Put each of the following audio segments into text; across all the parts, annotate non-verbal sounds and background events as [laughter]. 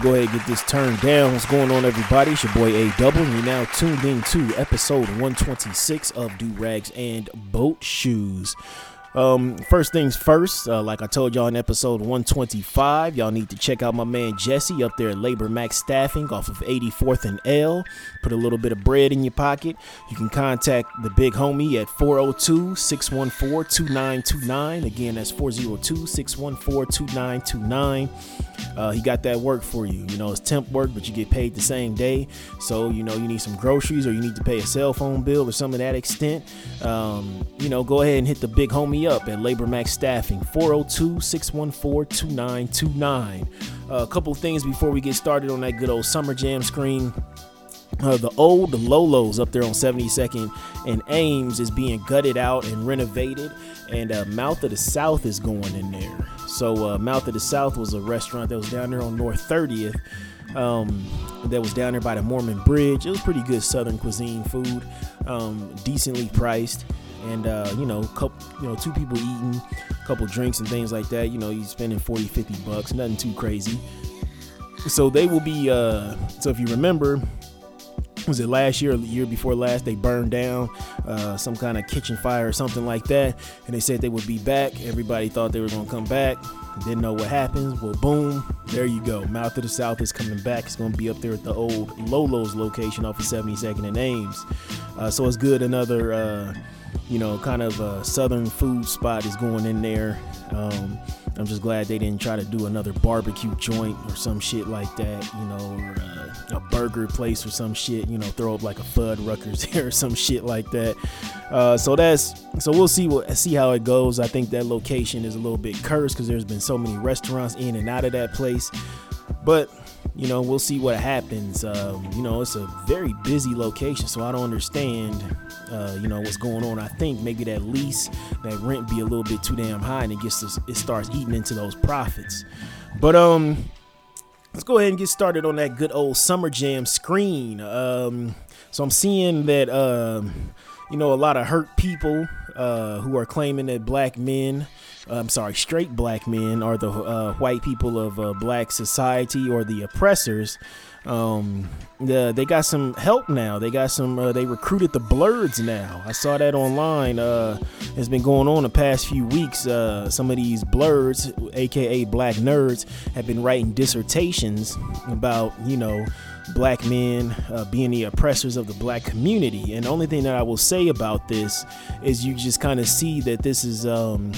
Go ahead and get this turned down. What's going on, everybody? It's your boy A Double. You're now tuned in to episode 126 of Do Rags and Boat Shoes. Um, first things first, uh, like I told y'all in episode 125, y'all need to check out my man Jesse up there at Labor Max Staffing off of 84th and L. Put a little bit of bread in your pocket. You can contact the big homie at 402 614 2929. Again, that's 402 614 2929. Uh, he got that work for you. You know, it's temp work, but you get paid the same day. So, you know, you need some groceries or you need to pay a cell phone bill or some of that extent. Um, you know, go ahead and hit the big homie up at Labor Max Staffing, 402 614 2929. A couple things before we get started on that good old Summer Jam screen. Uh, the old Lolos up there on 72nd and Ames is being gutted out and renovated, and uh, Mouth of the South is going in there. So, uh, Mouth of the South was a restaurant that was down there on North 30th. Um, that was down there by the Mormon Bridge. It was pretty good Southern cuisine food, um, decently priced, and uh, you know, couple, you know, two people eating, a couple drinks and things like that. You know, you're spending 40, 50 bucks, nothing too crazy. So they will be. Uh, so if you remember, was it last year or the year before last they burned down uh, some kind of kitchen fire or something like that and they said they would be back everybody thought they were going to come back didn't know what happens well boom there you go mouth of the south is coming back it's going to be up there at the old lolo's location off of 72nd and ames uh, so it's good another uh, you know kind of a southern food spot is going in there um, I'm just glad they didn't try to do another barbecue joint or some shit like that, you know, or uh, a burger place or some shit, you know, throw up like a Fuddruckers [laughs] there or some shit like that. Uh, so that's so we'll see what see how it goes. I think that location is a little bit cursed because there's been so many restaurants in and out of that place, but you know we'll see what happens. Um, you know, it's a very busy location, so I don't understand uh, you know what's going on. I think maybe that lease, that rent be a little bit too damn high, and it gets to, it starts eating into those profits. But um, let's go ahead and get started on that good old summer jam screen. Um, so I'm seeing that um, you know a lot of hurt people uh, who are claiming that black men. I'm sorry, straight black men are the uh, white people of uh, black society or the oppressors. Um the, they got some help now. They got some uh, they recruited the blurs now. I saw that online uh it's been going on the past few weeks. Uh some of these blurs aka black nerds have been writing dissertations about you know black men uh, being the oppressors of the black community. And the only thing that i will say about this is you just kind of see that this is um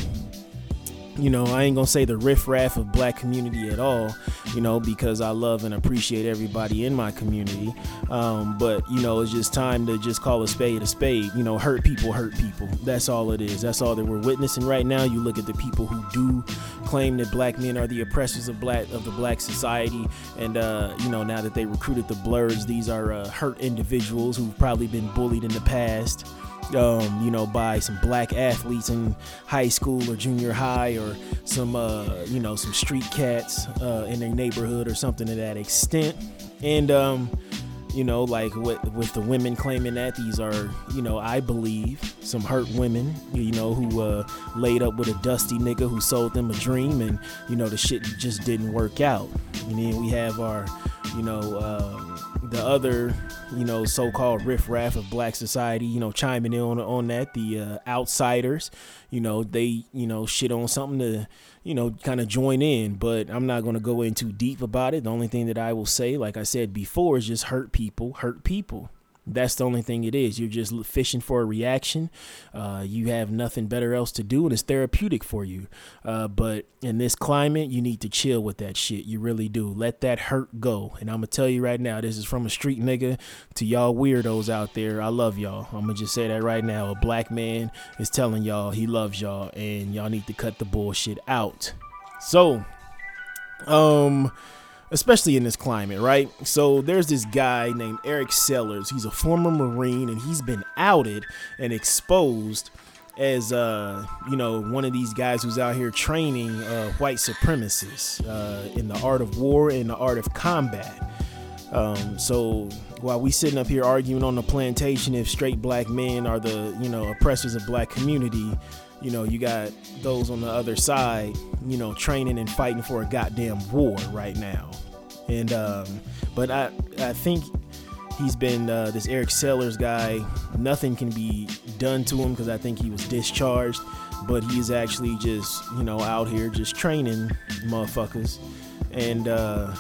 you know, I ain't gonna say the riffraff of black community at all, you know, because I love and appreciate everybody in my community. Um, but you know, it's just time to just call a spade a spade. You know, hurt people hurt people. That's all it is. That's all that we're witnessing right now. You look at the people who do claim that black men are the oppressors of black of the black society, and uh, you know, now that they recruited the blurs, these are uh, hurt individuals who've probably been bullied in the past um, you know, by some black athletes in high school or junior high, or some, uh, you know, some street cats uh, in their neighborhood or something to that extent. And, um, you know, like with, with the women claiming that these are, you know, I believe some hurt women, you know, who uh, laid up with a dusty nigga who sold them a dream, and you know, the shit just didn't work out. And then we have our, you know, um, the other, you know, so-called riffraff of black society, you know, chiming in on on that. The uh, outsiders, you know, they, you know, shit on something to, you know, kind of join in. But I'm not going to go in too deep about it. The only thing that I will say, like I said before, is just hurt people, hurt people. That's the only thing it is. You're just fishing for a reaction. Uh, you have nothing better else to do, and it's therapeutic for you. Uh, but in this climate, you need to chill with that shit. You really do. Let that hurt go. And I'm gonna tell you right now, this is from a street nigga to y'all weirdos out there. I love y'all. I'm gonna just say that right now. A black man is telling y'all he loves y'all, and y'all need to cut the bullshit out. So, um especially in this climate, right? So there's this guy named Eric Sellers. He's a former Marine and he's been outed and exposed as uh, you know, one of these guys who's out here training uh, white supremacists uh, in the art of war and the art of combat. Um, so while we sitting up here arguing on the plantation if straight black men are the you know oppressors of black community, you know you got those on the other side, you know, training and fighting for a goddamn war right now. And um, but I I think he's been uh, this Eric Sellers guy. Nothing can be done to him because I think he was discharged. But he's actually just you know out here just training motherfuckers, and uh,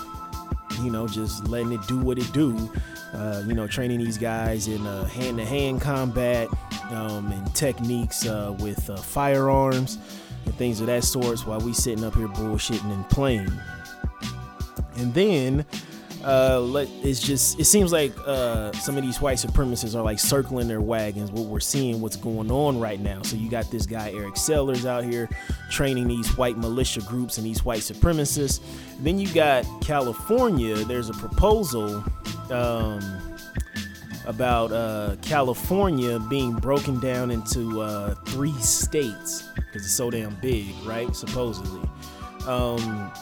you know just letting it do what it do. Uh, you know, training these guys in uh, hand-to-hand combat um, and techniques uh, with uh, firearms and things of that sort. While we sitting up here bullshitting and playing. And then uh, let, it's just it seems like uh, some of these white supremacists are like circling their wagons. What we're seeing, what's going on right now. So you got this guy Eric Sellers out here training these white militia groups and these white supremacists. Then you got California. There's a proposal um, about uh, California being broken down into uh, three states because it's so damn big, right? Supposedly. Um,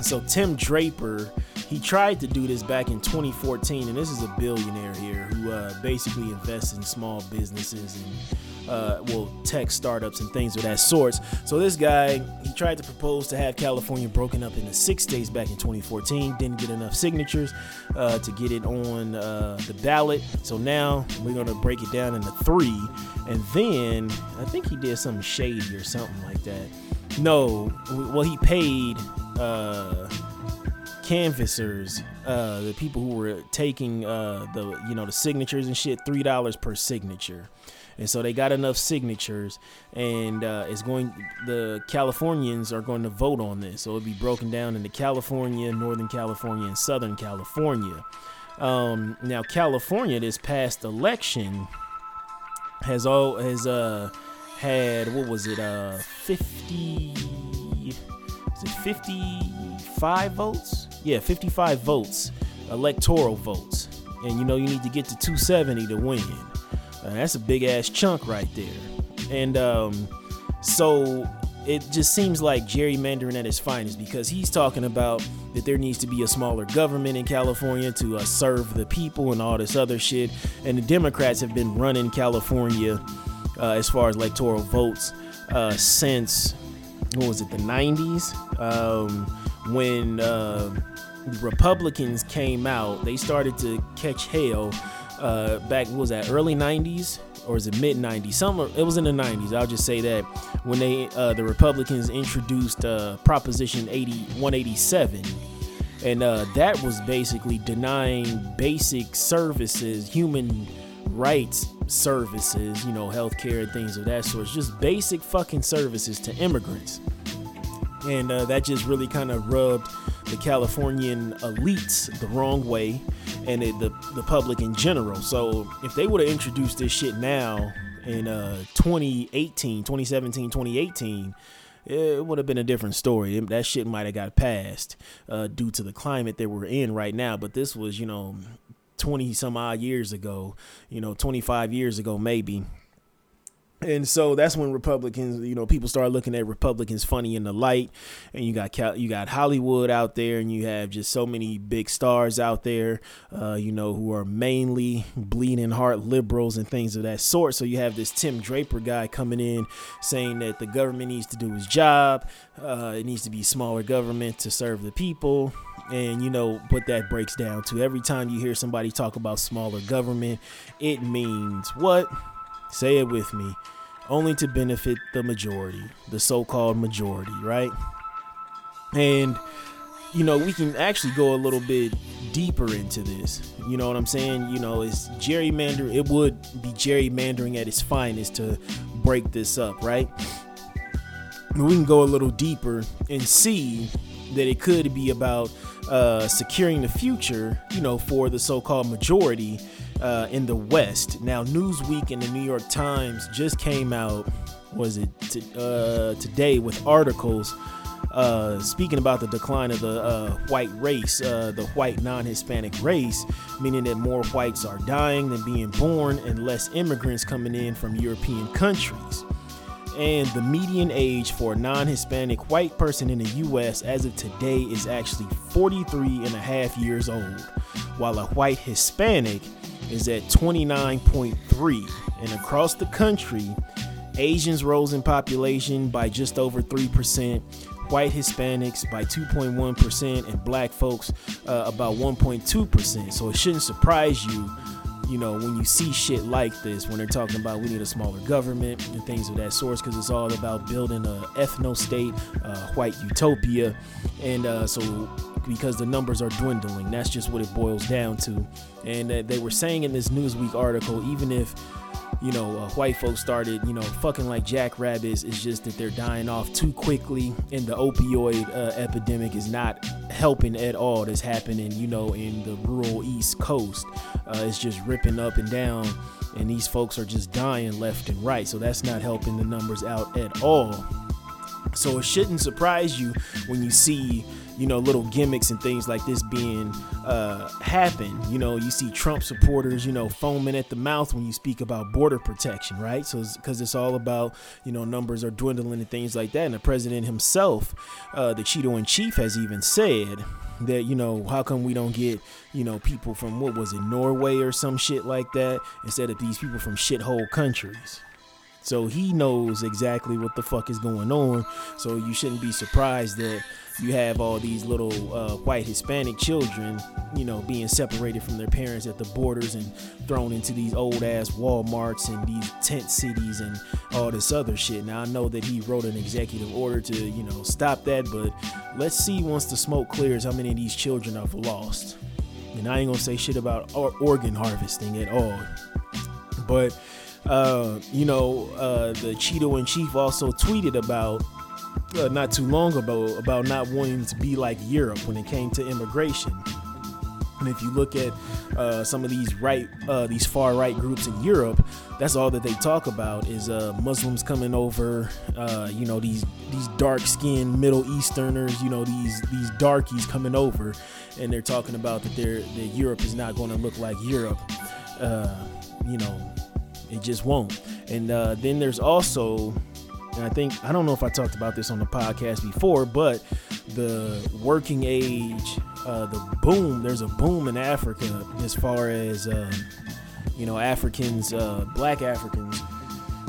so Tim Draper, he tried to do this back in 2014, and this is a billionaire here who uh, basically invests in small businesses and uh, well tech startups and things of that sort. So this guy, he tried to propose to have California broken up into six states back in 2014. Didn't get enough signatures uh, to get it on uh, the ballot. So now we're gonna break it down into three, and then I think he did something shady or something like that. No, well he paid uh, canvassers, uh, the people who were taking uh, the you know the signatures and shit, three dollars per signature. And so they got enough signatures, and uh, it's going. The Californians are going to vote on this, so it'll be broken down into California, Northern California, and Southern California. Um, now, California, this past election has all has uh had what was it uh 50 is it 55 votes? Yeah, 55 votes, electoral votes. And you know, you need to get to 270 to win. Uh, that's a big ass chunk right there. And um, so it just seems like gerrymandering at its finest because he's talking about that there needs to be a smaller government in California to uh, serve the people and all this other shit. And the Democrats have been running California uh, as far as electoral votes uh, since what was it the 90s um, when republicans came out they started to catch hell uh, back was that early 90s or is it mid 90s somewhere it was in the 90s i'll just say that when they uh, the republicans introduced uh, proposition 80 187 and uh, that was basically denying basic services human rights services, you know, healthcare and things of that sort. Just basic fucking services to immigrants. And uh, that just really kind of rubbed the Californian elites the wrong way and it, the, the public in general. So if they would have introduced this shit now in uh, 2018, 2017, 2018, it would have been a different story. That shit might have got passed uh, due to the climate that we're in right now. But this was, you know, 20 some odd years ago, you know, 25 years ago, maybe. And so that's when Republicans, you know, people start looking at Republicans funny in the light, and you got you got Hollywood out there, and you have just so many big stars out there, uh, you know, who are mainly bleeding heart liberals and things of that sort. So you have this Tim Draper guy coming in saying that the government needs to do its job, uh, it needs to be smaller government to serve the people, and you know what that breaks down to. Every time you hear somebody talk about smaller government, it means what? Say it with me. Only to benefit the majority, the so called majority, right? And, you know, we can actually go a little bit deeper into this. You know what I'm saying? You know, it's gerrymander. It would be gerrymandering at its finest to break this up, right? We can go a little deeper and see that it could be about uh, securing the future, you know, for the so-called majority uh, in the West. Now, Newsweek and the New York Times just came out. Was it t- uh, today with articles uh, speaking about the decline of the uh, white race, uh, the white non-Hispanic race, meaning that more whites are dying than being born, and less immigrants coming in from European countries and the median age for a non-Hispanic white person in the US as of today is actually 43 and a half years old, while a white Hispanic is at 29.3. And across the country, Asians rose in population by just over 3%, white Hispanics by 2.1%, and black folks uh, about 1.2%. So it shouldn't surprise you you know, when you see shit like this, when they're talking about we need a smaller government and things of that sort, because it's all about building a ethno state, uh, white utopia, and uh, so because the numbers are dwindling, that's just what it boils down to. And uh, they were saying in this Newsweek article, even if you know, uh, white folks started, you know, fucking like jackrabbits. It's just that they're dying off too quickly, and the opioid uh, epidemic is not helping at all. That's happening, you know, in the rural East Coast. Uh, it's just ripping up and down, and these folks are just dying left and right. So that's not helping the numbers out at all. So it shouldn't surprise you when you see you know little gimmicks and things like this being uh, happen. You know, you see Trump supporters, you know, foaming at the mouth when you speak about border protection, right? So because it's, it's, all about you know numbers are dwindling and things like that. And the president himself, uh, the Cheeto in chief, has even said that you know how come we don't get you know people from what was it Norway or some shit like that instead of these people from shithole countries. So he knows exactly what the fuck is going on. So you shouldn't be surprised that you have all these little uh, white Hispanic children, you know, being separated from their parents at the borders and thrown into these old ass Walmarts and these tent cities and all this other shit. Now I know that he wrote an executive order to, you know, stop that, but let's see once the smoke clears how many of these children have lost. And I ain't gonna say shit about organ harvesting at all, but. Uh, you know, uh, the Cheeto in chief also tweeted about uh, not too long ago about not wanting to be like Europe when it came to immigration. And if you look at uh, some of these right, uh, these far right groups in Europe, that's all that they talk about is uh, Muslims coming over. Uh, you know these these dark skinned Middle Easterners. You know these these darkies coming over, and they're talking about that they're that Europe is not going to look like Europe. Uh, you know, it just won't. And uh, then there's also and I think I don't know if I talked about this on the podcast before, but the working age, uh, the boom. There's a boom in Africa as far as uh, you know Africans, uh, Black Africans,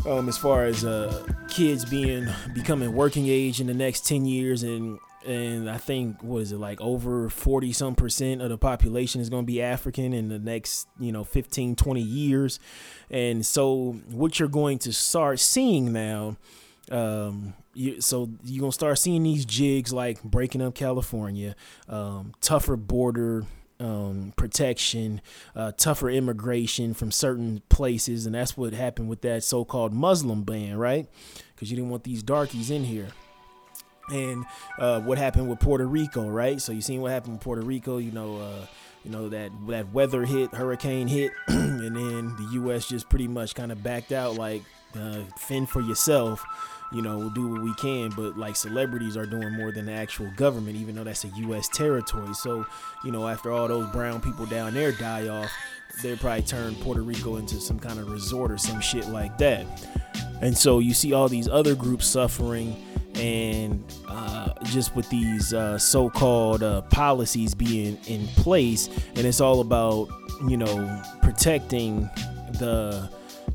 um, as far as uh, kids being becoming working age in the next ten years, and and I think what is it like over 40 some percent of the population is going to be African in the next, you know, 15 20 years. And so what you're going to start seeing now um, you, so you're gonna start seeing these jigs like breaking up California, um, tougher border um, protection, uh, tougher immigration from certain places, and that's what happened with that so-called Muslim ban, right? Because you didn't want these darkies in here. And uh, what happened with Puerto Rico, right? So you seen what happened with Puerto Rico, you know. Uh, you know that that weather hit, hurricane hit, [clears throat] and then the U.S. just pretty much kind of backed out, like uh, fend for yourself you know, we'll do what we can, but like celebrities are doing more than the actual government, even though that's a U.S. territory. So, you know, after all those brown people down there die off, they'll probably turn Puerto Rico into some kind of resort or some shit like that. And so you see all these other groups suffering, and uh, just with these uh, so called uh, policies being in place, and it's all about, you know, protecting the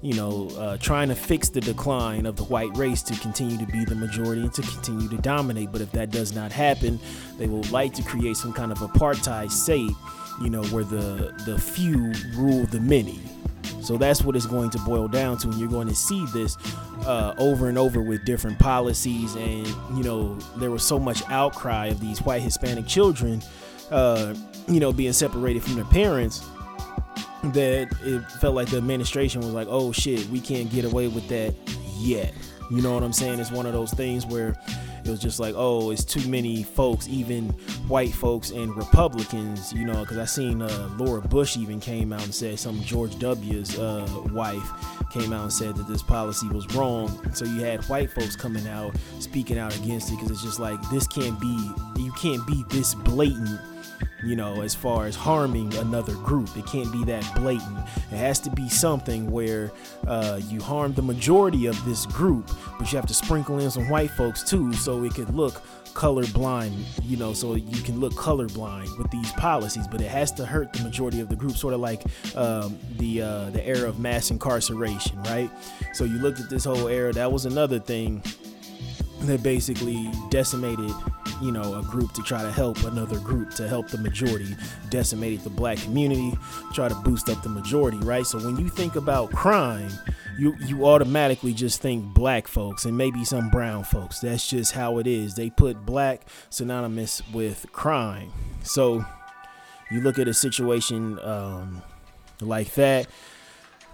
you know, uh, trying to fix the decline of the white race to continue to be the majority and to continue to dominate. But if that does not happen, they will like to create some kind of apartheid state, you know, where the the few rule the many. So that's what it's going to boil down to, and you're going to see this uh, over and over with different policies. And you know, there was so much outcry of these white Hispanic children uh, you know, being separated from their parents, that it felt like the administration was like, oh shit, we can't get away with that yet. You know what I'm saying? It's one of those things where it was just like, oh, it's too many folks, even white folks and Republicans, you know, because I seen uh, Laura Bush even came out and said some George W.'s uh, wife came out and said that this policy was wrong. So you had white folks coming out speaking out against it because it's just like this can't be, you can't be this blatant you know, as far as harming another group. It can't be that blatant. It has to be something where uh, you harm the majority of this group, but you have to sprinkle in some white folks too, so it could look colorblind, you know, so you can look colorblind with these policies, but it has to hurt the majority of the group, sort of like um, the uh, the era of mass incarceration, right? So you looked at this whole era. That was another thing that basically decimated you know a group to try to help another group to help the majority decimated the black community try to boost up the majority right? So when you think about crime you you automatically just think black folks and maybe some brown folks. That's just how it is. They put black synonymous with crime. So you look at a situation um, like that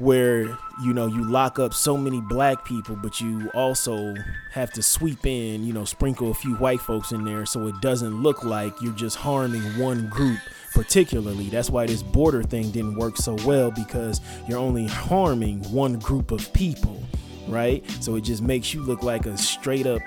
where you know you lock up so many black people but you also have to sweep in you know sprinkle a few white folks in there so it doesn't look like you're just harming one group particularly. That's why this border thing didn't work so well because you're only harming one group of people right? So it just makes you look like a straight up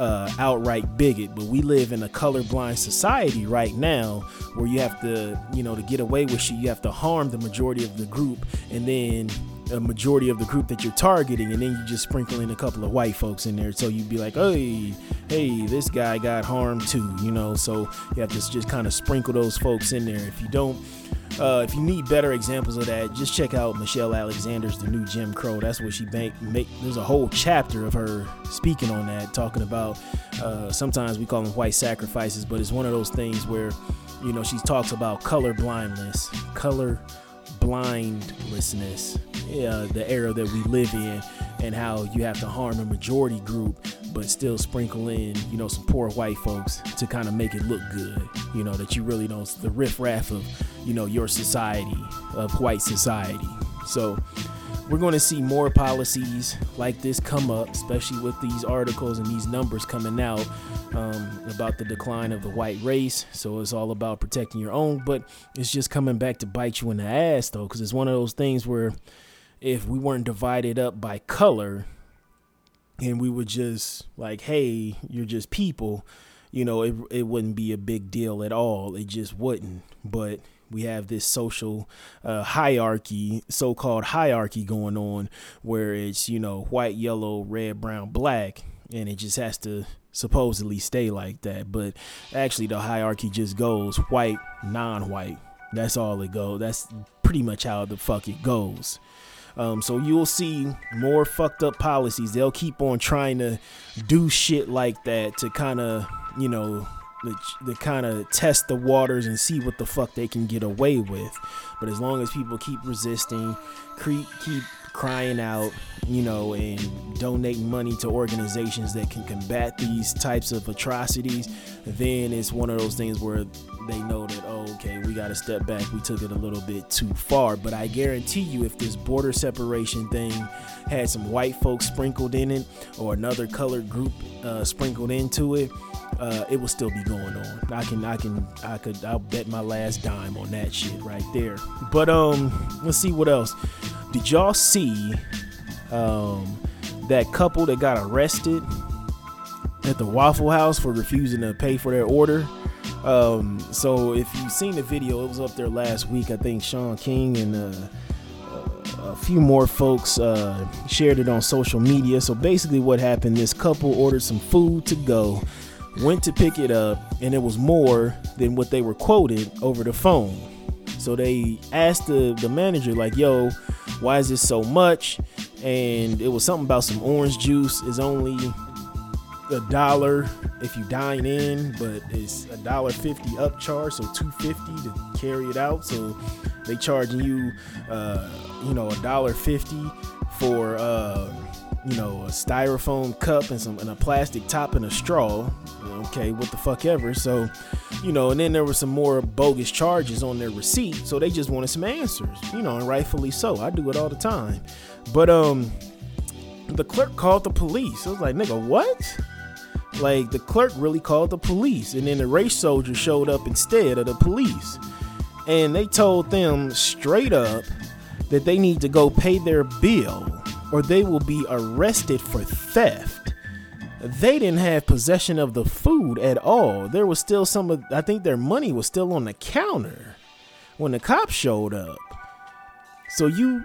uh, outright bigot, but we live in a colorblind society right now where you have to, you know, to get away with shit, you have to harm the majority of the group and then a majority of the group that you're targeting, and then you just sprinkle in a couple of white folks in there. So you'd be like, hey, hey, this guy got harmed too, you know. So you have to just kind of sprinkle those folks in there. If you don't, uh, if you need better examples of that, just check out Michelle Alexander's The New Jim Crow. That's what she bank make. There's a whole chapter of her speaking on that, talking about. Uh, sometimes we call them white sacrifices, but it's one of those things where, you know, she talks about color blindness, color blindlessness, uh, the era that we live in, and how you have to harm a majority group but still sprinkle in, you know, some poor white folks to kind of make it look good. You know, that you really don't the riffraff of, you know, your society, of white society. So we're going to see more policies like this come up, especially with these articles and these numbers coming out um, about the decline of the white race. So it's all about protecting your own, but it's just coming back to bite you in the ass, though, because it's one of those things where if we weren't divided up by color, and we would just like, hey, you're just people, you know, it, it wouldn't be a big deal at all. It just wouldn't. But we have this social uh, hierarchy, so called hierarchy going on, where it's, you know, white, yellow, red, brown, black, and it just has to supposedly stay like that. But actually, the hierarchy just goes white, non white. That's all it goes. That's pretty much how the fuck it goes. Um, so you'll see more fucked up policies. They'll keep on trying to do shit like that to kind of, you know, to kind of test the waters and see what the fuck they can get away with. But as long as people keep resisting, keep keep crying out, you know, and donating money to organizations that can combat these types of atrocities, then it's one of those things where they know that, oh, okay, we got to step back. We took it a little bit too far. But I guarantee you, if this border separation thing had some white folks sprinkled in it or another colored group uh, sprinkled into it, uh, it will still be going on. I can, I can, I could, I'll bet my last dime on that shit right there. But um, let's see what else. Did y'all see um that couple that got arrested at the Waffle House for refusing to pay for their order? Um, so if you've seen the video, it was up there last week. I think Shaun King and uh, a few more folks uh, shared it on social media. So basically, what happened? This couple ordered some food to go, went to pick it up, and it was more than what they were quoted over the phone. So they asked the, the manager, like, yo, why is this so much? And it was something about some orange juice is only a dollar if you dine in, but it's a dollar fifty upcharge, so two fifty to carry it out. So they charging you, uh, you know, a dollar fifty for uh, you know, a styrofoam cup and some and a plastic top and a straw. Okay, what the fuck ever. So, you know, and then there were some more bogus charges on their receipt. So they just wanted some answers, you know, and rightfully so. I do it all the time. But um the clerk called the police. I was like, nigga, what? Like the clerk really called the police, and then the race soldier showed up instead of the police. And they told them straight up that they need to go pay their bill or they will be arrested for theft. They didn't have possession of the food at all. There was still some of, I think their money was still on the counter when the cops showed up. So you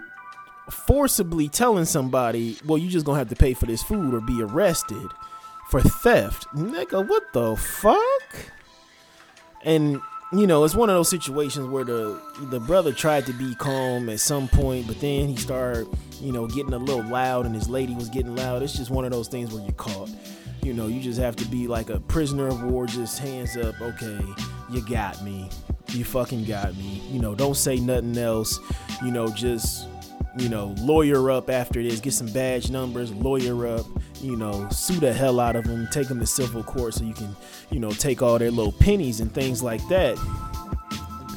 forcibly telling somebody, well, you just gonna have to pay for this food or be arrested for theft. Nigga, what the fuck? And you know, it's one of those situations where the the brother tried to be calm at some point, but then he started, you know, getting a little loud, and his lady was getting loud. It's just one of those things where you're caught. You know, you just have to be like a prisoner of war, just hands up. Okay, you got me. You fucking got me. You know, don't say nothing else. You know, just you know, lawyer up after this, get some badge numbers, lawyer up, you know, sue the hell out of them, take them to civil court so you can, you know, take all their little pennies and things like that.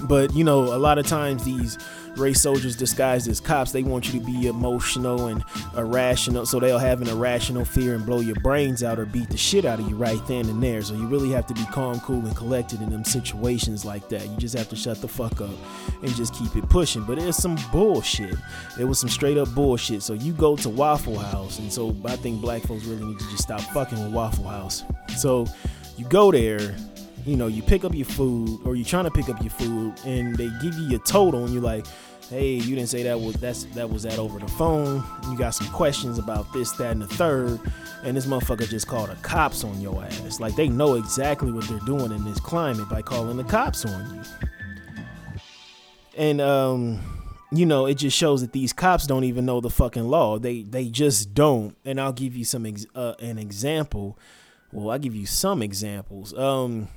But, you know, a lot of times these race soldiers disguised as cops, they want you to be emotional and irrational. So they'll have an irrational fear and blow your brains out or beat the shit out of you right then and there. So you really have to be calm, cool, and collected in them situations like that. You just have to shut the fuck up and just keep it pushing. But it's some bullshit. It was some straight up bullshit. So you go to Waffle House, and so I think black folks really need to just stop fucking with Waffle House. So you go there you know, you pick up your food or you're trying to pick up your food and they give you your total and you're like, hey, you didn't say that was that's that was that over the phone. You got some questions about this, that, and the third, and this motherfucker just called the cops on your ass. Like they know exactly what they're doing in this climate by calling the cops on you. And um, you know, it just shows that these cops don't even know the fucking law. They they just don't. And I'll give you some ex- uh, an example. Well, I'll give you some examples. Um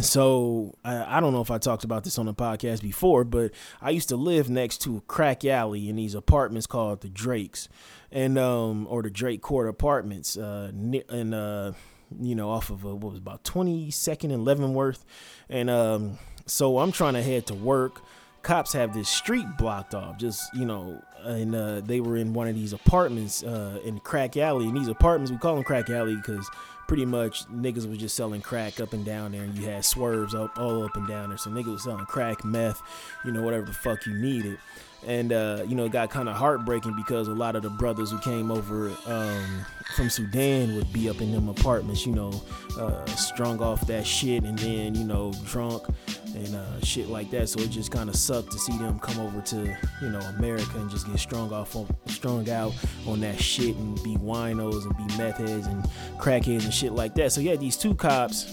so I, I, don't know if I talked about this on the podcast before, but I used to live next to a crack alley in these apartments called the Drakes, and um or the Drake Court Apartments, uh, and uh, you know off of uh, what was about twenty second and Leavenworth, and um so I'm trying to head to work. Cops have this street blocked off, just you know, and uh, they were in one of these apartments uh, in Crack Alley. And these apartments, we call them Crack Alley because pretty much niggas was just selling crack up and down there, and you had swerves up all up and down there. So niggas was selling crack, meth, you know, whatever the fuck you needed. And uh, you know, it got kind of heartbreaking because a lot of the brothers who came over um, from Sudan would be up in them apartments, you know, uh, strung off that shit, and then you know, drunk and uh, shit like that. So it just kind of sucked to see them come over to you know America and just get strung off, on, strung out on that shit and be winos and be meth heads and crackheads and shit like that. So yeah, these two cops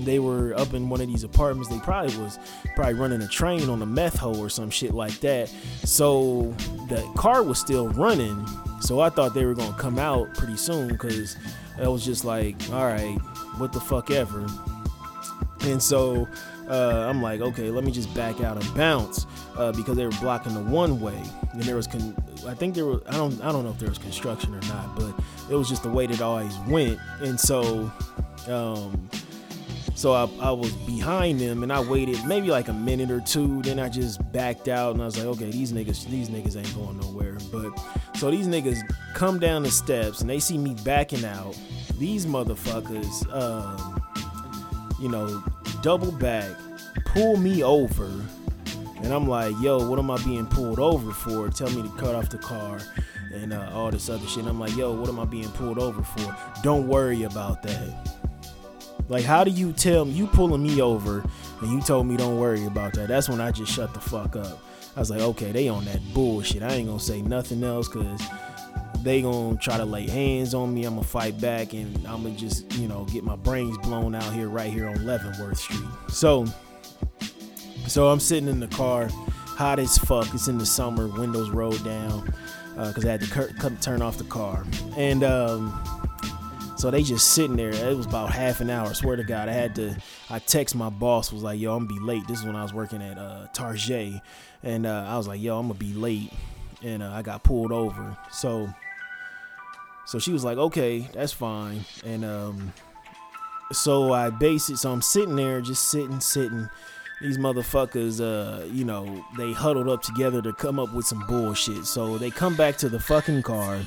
they were up in one of these apartments. They probably was probably running a train on a meth hole or some shit like that. So the car was still running. So I thought they were gonna come out pretty soon because I was just like, all right, what the fuck ever. And so uh, I'm like, okay, let me just back out and bounce uh, because they were blocking the one way. And there was, con- I think there was, I don't, I don't know if there was construction or not, but it was just the way that always went. And so, um, so I, I was behind them and I waited maybe like a minute or two. Then I just backed out and I was like, okay, these niggas, these niggas ain't going nowhere. But so these niggas come down the steps and they see me backing out. These motherfuckers, um, you know, double back, pull me over. And I'm like, yo, what am I being pulled over for? Tell me to cut off the car and uh, all this other shit. And I'm like, yo, what am I being pulled over for? Don't worry about that. Like, how do you tell me you pulling me over and you told me don't worry about that? That's when I just shut the fuck up. I was like, okay, they on that bullshit. I ain't gonna say nothing else because they gonna try to lay hands on me. I'm gonna fight back and I'm gonna just, you know, get my brains blown out here, right here on Leavenworth Street. So, so I'm sitting in the car, hot as fuck. It's in the summer, windows rolled down because uh, I had to cur- turn off the car, and um, so they just sitting there. It was about half an hour. I swear to God, I had to. I text my boss. Was like, "Yo, I'm gonna be late." This is when I was working at uh, and uh, I was like, "Yo, I'm gonna be late," and uh, I got pulled over. So So she was like, okay, that's fine. And um, so I base it. So I'm sitting there, just sitting, sitting. These motherfuckers, uh, you know, they huddled up together to come up with some bullshit. So they come back to the fucking car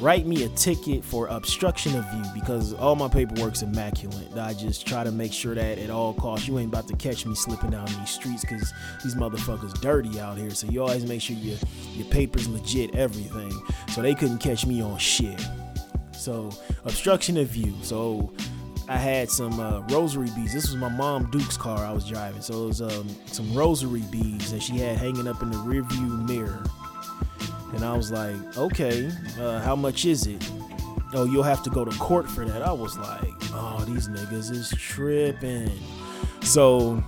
write me a ticket for obstruction of view because all my paperwork's immaculate. I just try to make sure that at all costs you ain't about to catch me slipping down these streets because these motherfuckers dirty out here. So you always make sure your your papers legit, everything. So they couldn't catch me on shit. So obstruction of view. So I had some uh, rosary beads. This was my mom Duke's car I was driving. So it was um, some rosary beads that she had hanging up in the rearview mirror. And I was like, okay, uh, how much is it? Oh, you'll have to go to court for that. I was like, oh, these niggas is tripping. So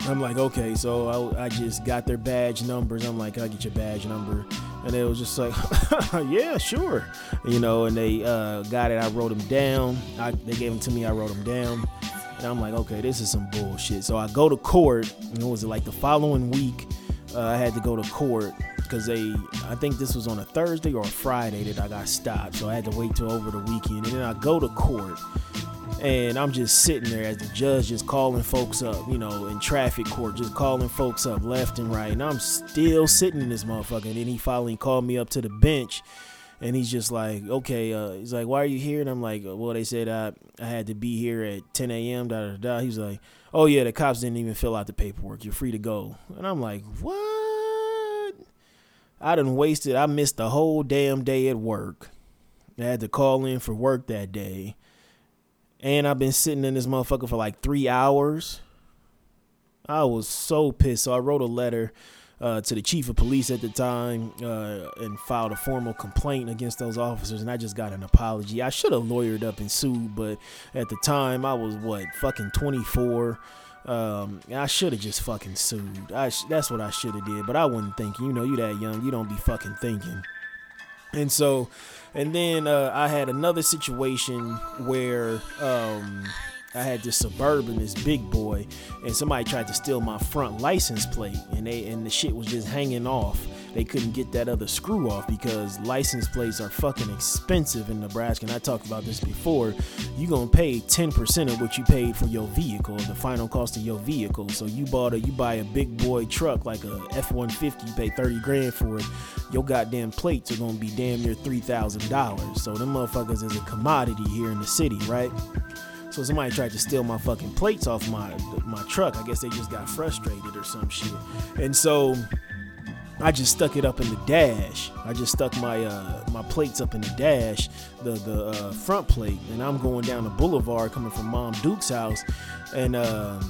I'm like, okay, so I, I just got their badge numbers. I'm like, I get your badge number? And it was just like, [laughs] yeah, sure. You know, and they uh, got it. I wrote them down. I, they gave them to me. I wrote them down. And I'm like, okay, this is some bullshit. So I go to court. And it was like the following week, uh, I had to go to court because they I think this was on a Thursday or a Friday that I got stopped. So I had to wait till over the weekend. And then I go to court and I'm just sitting there as the judge just calling folks up, you know, in traffic court, just calling folks up left and right. And I'm still sitting in this motherfucker. And then he finally called me up to the bench and he's just like, okay, uh, he's like, why are you here? And I'm like, well, they said I, I had to be here at 10 a.m. Da da da. He's like, oh yeah, the cops didn't even fill out the paperwork. You're free to go. And I'm like, what? I done wasted, I missed the whole damn day at work. I had to call in for work that day. And I've been sitting in this motherfucker for like three hours. I was so pissed. So I wrote a letter uh, to the chief of police at the time uh, and filed a formal complaint against those officers. And I just got an apology. I should have lawyered up and sued, but at the time I was what, fucking 24. Um, I should have just fucking sued. Sh- that's what I should have did, but I wasn't thinking. You know, you that young, you don't be fucking thinking. And so, and then uh, I had another situation where um, I had this suburban, this big boy, and somebody tried to steal my front license plate, and they and the shit was just hanging off they couldn't get that other screw off because license plates are fucking expensive in Nebraska. And I talked about this before. You're gonna pay 10% of what you paid for your vehicle, the final cost of your vehicle. So you bought a you buy a big boy truck like a F-150, you pay 30 grand for it. Your goddamn plates are gonna be damn near three thousand dollars. So them motherfuckers is a commodity here in the city, right? So somebody tried to steal my fucking plates off my my truck. I guess they just got frustrated or some shit. And so I just stuck it up in the dash. I just stuck my uh, my plates up in the dash, the the uh, front plate, and I'm going down the boulevard coming from Mom Duke's house, and um,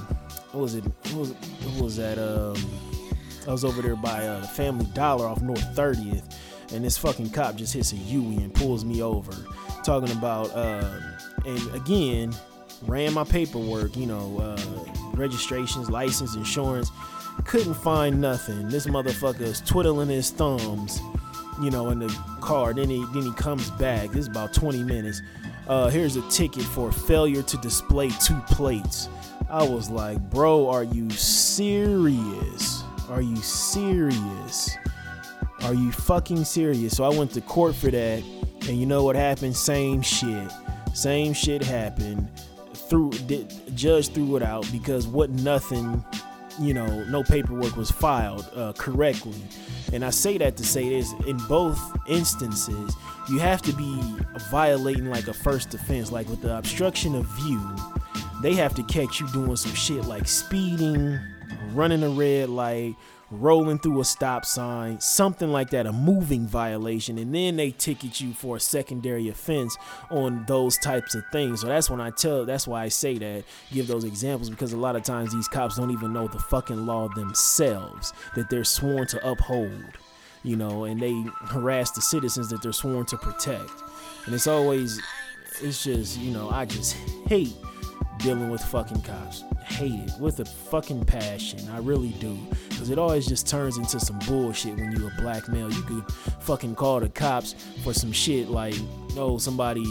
what was it? What was, what was that? Um, I was over there by uh, the Family Dollar off North 30th, and this fucking cop just hits a Huey and pulls me over, talking about, uh, and again, ran my paperwork, you know, uh, registrations, license, insurance couldn't find nothing. This motherfucker is twiddling his thumbs, you know, in the car. Then he then he comes back. This is about 20 minutes. Uh, here's a ticket for failure to display two plates. I was like, bro, are you serious? Are you serious? Are you fucking serious? So I went to court for that, and you know what happened? Same shit. Same shit happened. Through did, judge threw it out because what nothing you know, no paperwork was filed uh, correctly. And I say that to say this in both instances, you have to be violating like a first offense, like with the obstruction of view. They have to catch you doing some shit like speeding, running a red light, rolling through a stop sign, something like that, a moving violation, and then they ticket you for a secondary offense on those types of things. So that's when I tell, that's why I say that, give those examples, because a lot of times these cops don't even know the fucking law themselves that they're sworn to uphold, you know, and they harass the citizens that they're sworn to protect. And it's always, it's just, you know, I just [laughs] hate dealing with fucking cops. Hate it with a fucking passion. I really do. Because it always just turns into some bullshit when you're a black male. You could fucking call the cops for some shit like, oh, somebody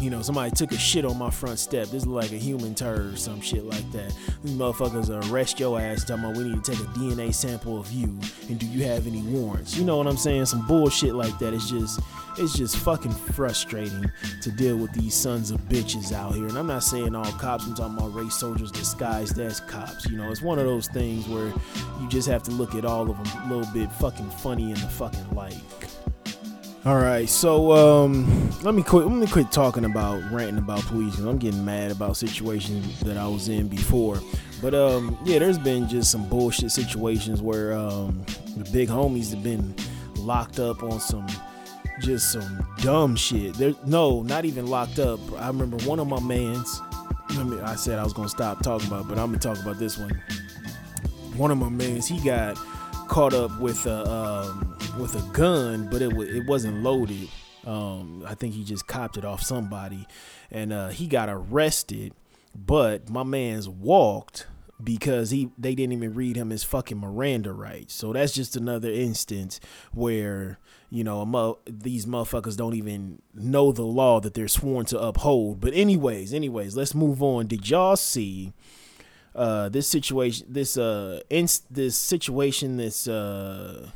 you know, somebody took a shit on my front step. This is like a human turd or some shit like that. These motherfuckers arrest your ass talking about we need to take a DNA sample of you and do you have any warrants? You know what I'm saying? Some bullshit like that. It's just it's just fucking frustrating to deal with these sons of bitches out here. And I'm not saying all cops, I'm talking about race soldiers disguised as cops. You know, it's one of those things where you just have to look at all of them a little bit fucking funny in the fucking light. All right, so um, let me quit. Let me quit talking about ranting about police because I'm getting mad about situations that I was in before. But um, yeah, there's been just some bullshit situations where um, the big homies have been locked up on some just some dumb shit. There, no, not even locked up. I remember one of my mans. I mean, I said I was gonna stop talking about, but I'm gonna talk about this one. One of my mans, he got caught up with a um, with a gun, but it w- it wasn't loaded. Um, I think he just copped it off somebody, and uh, he got arrested. But my man's walked because he they didn't even read him his fucking Miranda rights. So that's just another instance where you know mo- these motherfuckers don't even know the law that they're sworn to uphold. But anyways, anyways, let's move on. Did y'all see? Uh, this situation, this uh, this situation, this uh,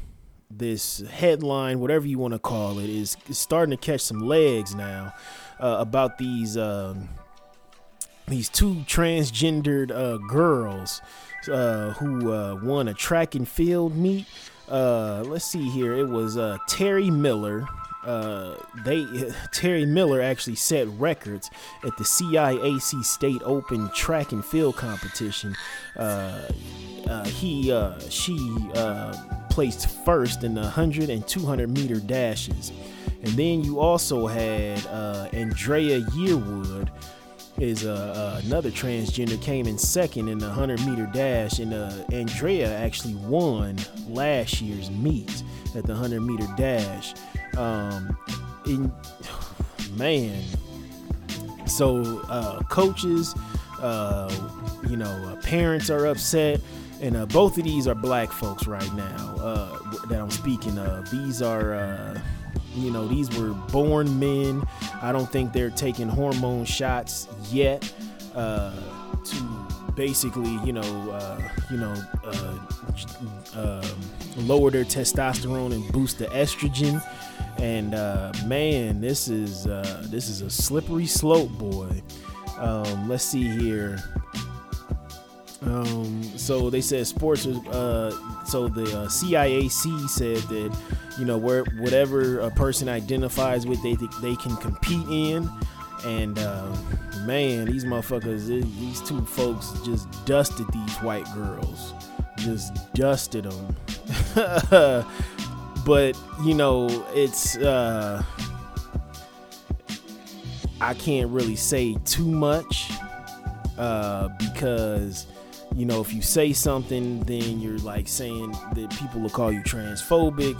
this headline, whatever you want to call it, is, starting to catch some legs now uh, about these um, these two transgendered uh, girls uh, who uh, won a track and field meet. Uh, let's see here. It was uh, Terry Miller. they [laughs] Terry Miller actually set records at the CIAC State Open Track and Field competition. he she placed first in the 100 and 200 meter dashes. And then you also had uh, Andraya Yearwood is uh, uh, another transgender came in second in the 100 meter dash. And uh, Andraya actually won last year's meet at the 100 meter dash. Um, in, [sighs] man. So uh, coaches uh, you know uh, parents are upset and uh, both of these are black folks right now uh, that I'm speaking of. These are, uh, you know, these were born men. I don't think they're taking hormone shots yet uh, to basically, you know, uh, you know, uh, um, lower their testosterone and boost the estrogen. And man, this is this is a slippery slope, boy. Um, let's see here. Um, so they said sports uh, so the uh, CIAC said that you know where whatever a person identifies with, they they can compete in. And uh, man, these motherfuckers, these two folks just dusted these white girls, just dusted them. [laughs] but you know, it's uh, I can't really say too much uh, because you know, if you say something, then you're like saying that people will call you transphobic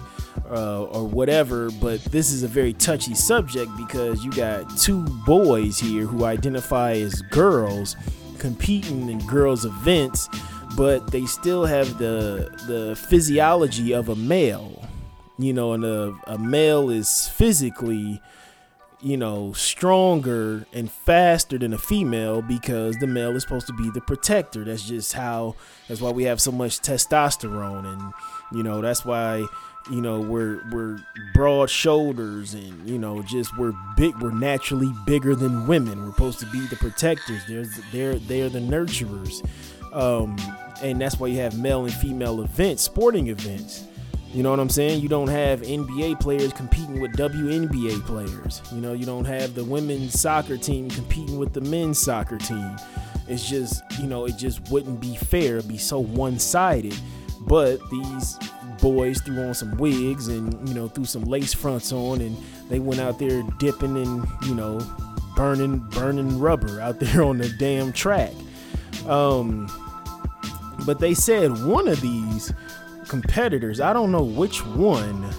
uh, or whatever. But this is a very touchy subject because you got two boys here who identify as girls competing in girls' events, but they still have the the physiology of a male. You know, and a, a male is physically you know, stronger and faster than a female because the male is supposed to be the protector. That's just how that's why we have so much testosterone and you know, that's why you know, we're we're broad shoulders and you know, just we're big we're naturally bigger than women. We're supposed to be the protectors. They're they're they're the nurturers. Um and that's why you have male and female events, sporting events you know what I'm saying? You don't have NBA players competing with WNBA players. You know, you don't have the women's soccer team competing with the men's soccer team. It's just, you know, it just wouldn't be fair, It'd be so one sided. But these boys threw on some wigs and, you know, threw some lace fronts on and they went out there dipping and, you know, burning burning rubber out [laughs] there on the damn track. Um but they said one of these competitors. I don't know which one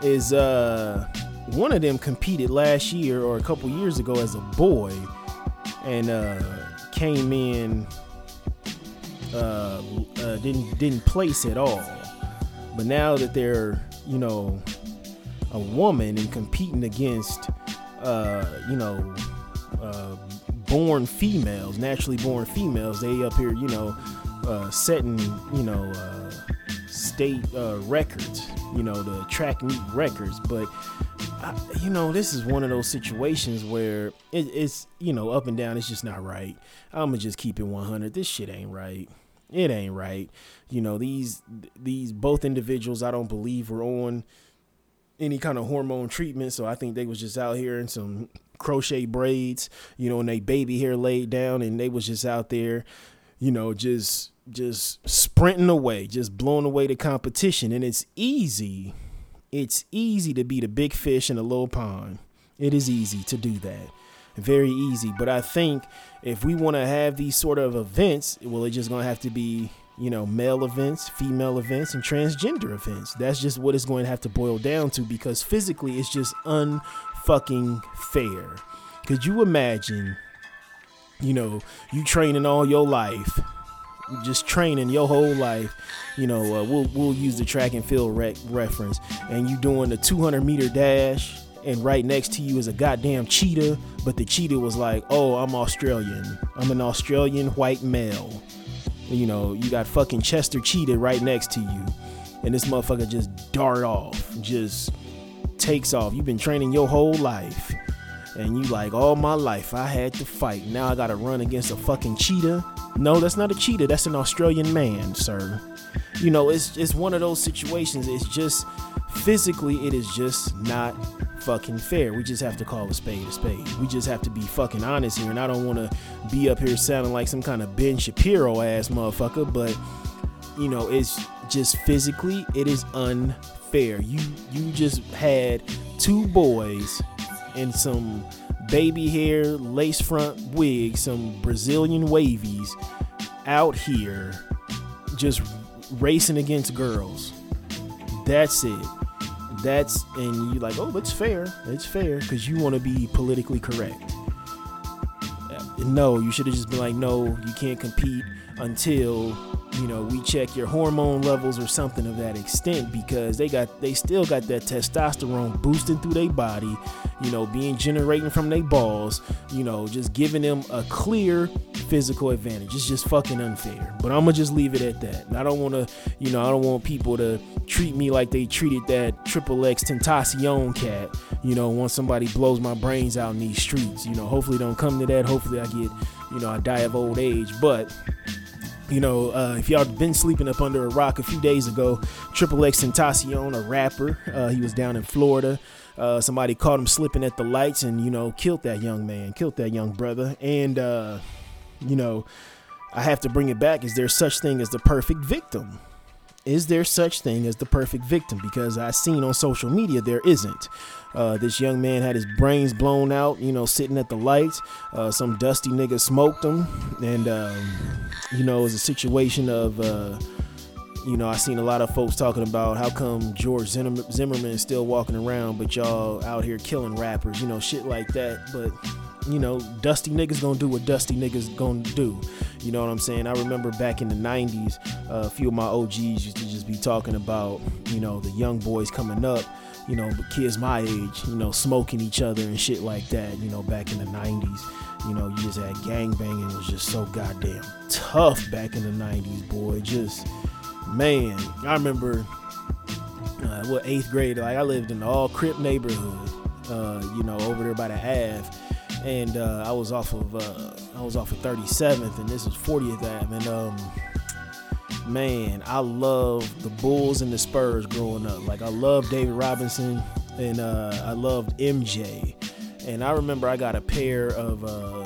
is uh one of them competed last year or a couple years ago as a boy and uh came in uh, uh didn't didn't place at all. But now that they're, you know, a woman and competing against uh, you know, uh, born females, naturally born females, they up here, you know, uh, setting, you know, uh, state uh, records, you know, the track meet records. But, I, you know, this is one of those situations where it, it's, you know, up and down. It's just not right. I'm gonna just keep it 100. This shit ain't right. It ain't right. You know, these these both individuals I don't believe were on any kind of hormone treatment. So I think they was just out here in some crochet braids, you know, and they baby hair laid down and they was just out there, you know, just just sprinting away, just blowing away the competition. And it's easy. It's easy to be the big fish in a little pond. It is easy to do that. Very easy. But I think if we want to have these sort of events, well, it's just going to have to be, you know, male events, female events, and transgender events. That's just what it's going to have to boil down to because physically it's just unfucking fair. Could you imagine, you know, you training all your life just training your whole life, you know, uh, we'll we'll use the track and field rec- reference, and you doing the 200 meter dash, and right next to you is a goddamn cheetah, but the cheetah was like, "Oh, I'm Australian. I'm an Australian white male." You know, you got fucking Chester Cheetah right next to you, and this motherfucker just dart off, just takes off. You've been training your whole life, and you like, all my life I had to fight. Now I gotta run against a fucking cheetah no, that's not a cheetah. That's an Australian man, sir. You know, it's it's one of those situations. It's just physically, it is just not fucking fair. We just have to call a spade a spade. We just have to be fucking honest here. And I don't want to be up here sounding like some kind of Ben Shapiro ass motherfucker, but you know, it's just physically, it is unfair. You you just had two boys and some baby hair, lace front wig, some Brazilian wavies out here just racing against girls. That's it. That's and you're like, oh, it's fair. It's fair because you want to be politically correct. No, you should have just been like, no, you can't compete until you know we check your hormone levels or something of that extent because they got they still got that testosterone boosting through their body you know being generating from their balls you know just giving them a clear physical advantage. It's just fucking unfair. But i'm gonna just leave it at that. I don't want to you know i don't want people to treat me like they treated that triple x tentacion cat you know once somebody blows my brains out in these streets. You know hopefully don't come to that. Hopefully i get you know i die of old age. But you know, uh, if y'all been sleeping up under a rock a few days ago, Triple X Tentacion, a rapper, uh, he was down in Florida. Uh, somebody caught him slipping at the lights and, you know, killed that young man, killed that young brother. And, uh, you know, I have to bring it back. Is there such thing as the perfect victim? Is there such thing as the perfect victim? Because I seen on social media there isn't. Uh, this young man had his brains blown out, you know, sitting at the lights. Uh, some dusty nigga smoked him, and um, you know, it was a situation of, uh, you know, I seen a lot of folks talking about how come George Zimmerman is still walking around, but y'all out here killing rappers, you know, shit like that. But you know, dusty niggas gonna do what dusty niggas gonna do. You know what I'm saying? I remember back in the 90s, uh, a few of my OGs used to just be talking about, you know, the young boys coming up you know, kids my age, you know, smoking each other and shit like that, you know, back in the 90s. You know, you just had gang banging it was just so goddamn tough back in the 90s, boy. Just, man, I remember, uh, what, eighth grade, like I lived in the all Crip neighborhood, uh, you know, over there by the Ave. And uh, I was off of uh, I was off of 37th, and this was 40th Ave, and um, man, I love the Bulls and the Spurs growing up. Like I love David Robinson and uh, I loved MJ. And I remember I got a pair of uh,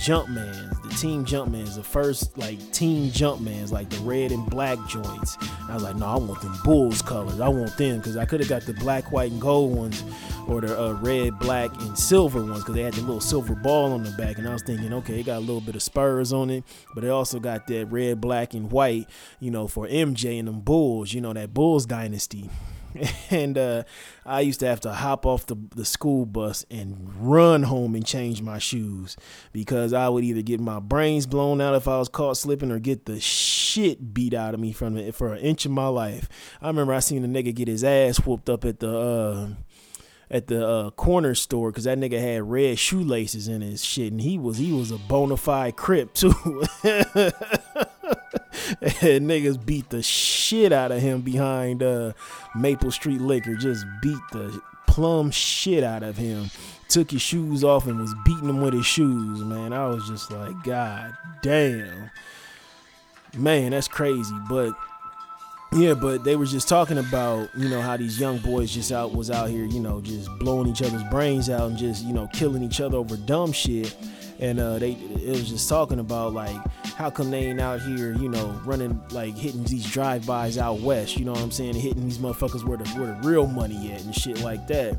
Jumpmans, the team Jumpmans, the first like team Jumpmans, like the red and black joints. And I was like, no, I want them Bulls colors. I want them because I could have got the black, white, and gold ones or the uh, red, black, and silver ones because they had the little silver ball on the back. And I was thinking, okay, it got a little bit of Spurs on it, but it also got that red, black, and white, you know, for MJ and them Bulls, you know, that Bulls dynasty. [laughs] and uh, I used to have to hop off the, the school bus and run home and change my shoes because I would either get my brains blown out if I was caught slipping or get the shit beat out of me from it for an inch of my life. I remember I seen a nigga get his ass whooped up at the uh, at the uh, corner store because that nigga had red shoelaces in his shit, and he was he was a bona fide crip too. [laughs] and [laughs] niggas beat the shit out of him behind uh, Maple Street Liquor. Just beat the plum shit out of him. Took his shoes off and was beating him with his shoes, man. I was just like, God damn. Man, that's crazy. But yeah, but they were just talking about, you know, how these young boys just out was out here, you know, just blowing each other's brains out and just, you know, killing each other over dumb shit. And uh, they it was just talking about like how come they ain't out here, you know, running like hitting these drive-bys out west, you know what I'm saying, hitting these motherfuckers where the where the real money at and shit like that.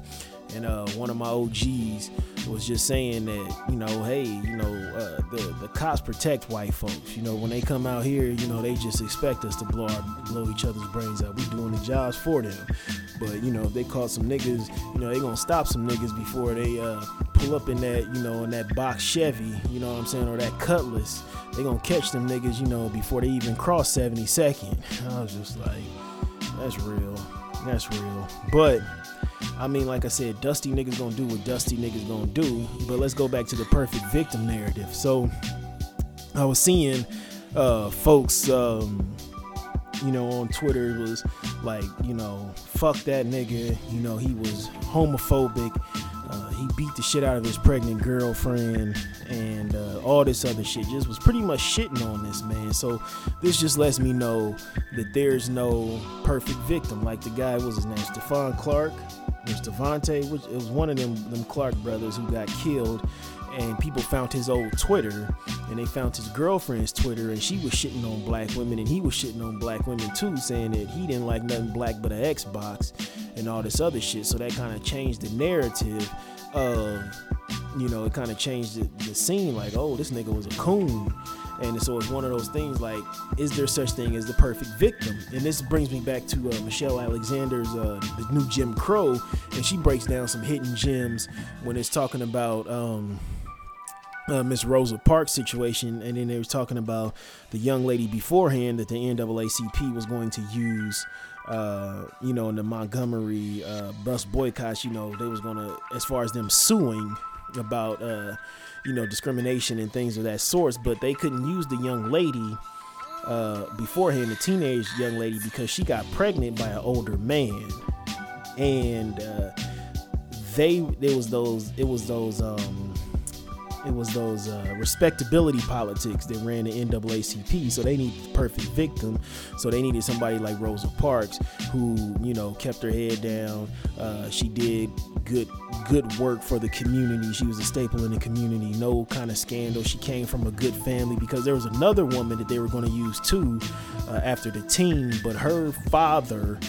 And uh, one of my OGs was just saying that, you know, hey, you know, uh, the the cops protect white folks. You know, when they come out here, you know, they just expect us to blow our, blow each other's brains out. We doing the jobs for them. But you know, if they caught some niggas, you know, they gonna stop some niggas before they uh, pull up in that, you know, in that box Chevy, you know what I'm saying, or that Cutlass. They gonna catch them niggas, you know, before they even cross 72nd. I was just like, that's real. That's real. But I mean, like I said, dusty niggas gonna do what dusty niggas gonna do. But let's go back to the perfect victim narrative. So I was seeing uh, folks, um, you know, on Twitter was like, you know, fuck that nigga. You know, he was homophobic. Uh, he beat the shit out of his pregnant girlfriend and uh, all this other shit. Just was pretty much shitting on this man. So this just lets me know that there's no perfect victim. Like the guy was his name, Stephon Clark. There's Devontae, which it was one of them them Clark brothers who got killed, and people found his old Twitter, and they found his girlfriend's Twitter, and she was shitting on black women, and he was shitting on black women too, saying that he didn't like nothing black but an Xbox, and all this other shit. So that kind of changed the narrative of, you know, it kind of changed the, the scene. Like, oh, this nigga was a coon. And so it's one of those things like, is there such thing as the perfect victim? And this brings me back to uh, Michelle Alexander's uh, the new Jim Crow, and she breaks down some hidden gems when it's talking about um, uh, Miss Rosa Parks situation, and then they were talking about the young lady beforehand that the NAACP was going to use. Uh, you know, in the Montgomery uh, bus boycotts, you know, they was gonna, as far as them suing about uh, you know, discrimination and things of that sort, but they couldn't use the young lady uh, beforehand, the teenage young lady, because she got pregnant by an older man, and uh, they it was those it was those um, it was those uh, respectability politics that ran the NAACP. So they needed the perfect victim. So they needed somebody like Rosa Parks, who you know kept her head down. Uh, she did good good work for the community. She was a staple in the community. No kind of scandal. She came from a good family because there was another woman that they were going to use too uh, after the team, but her father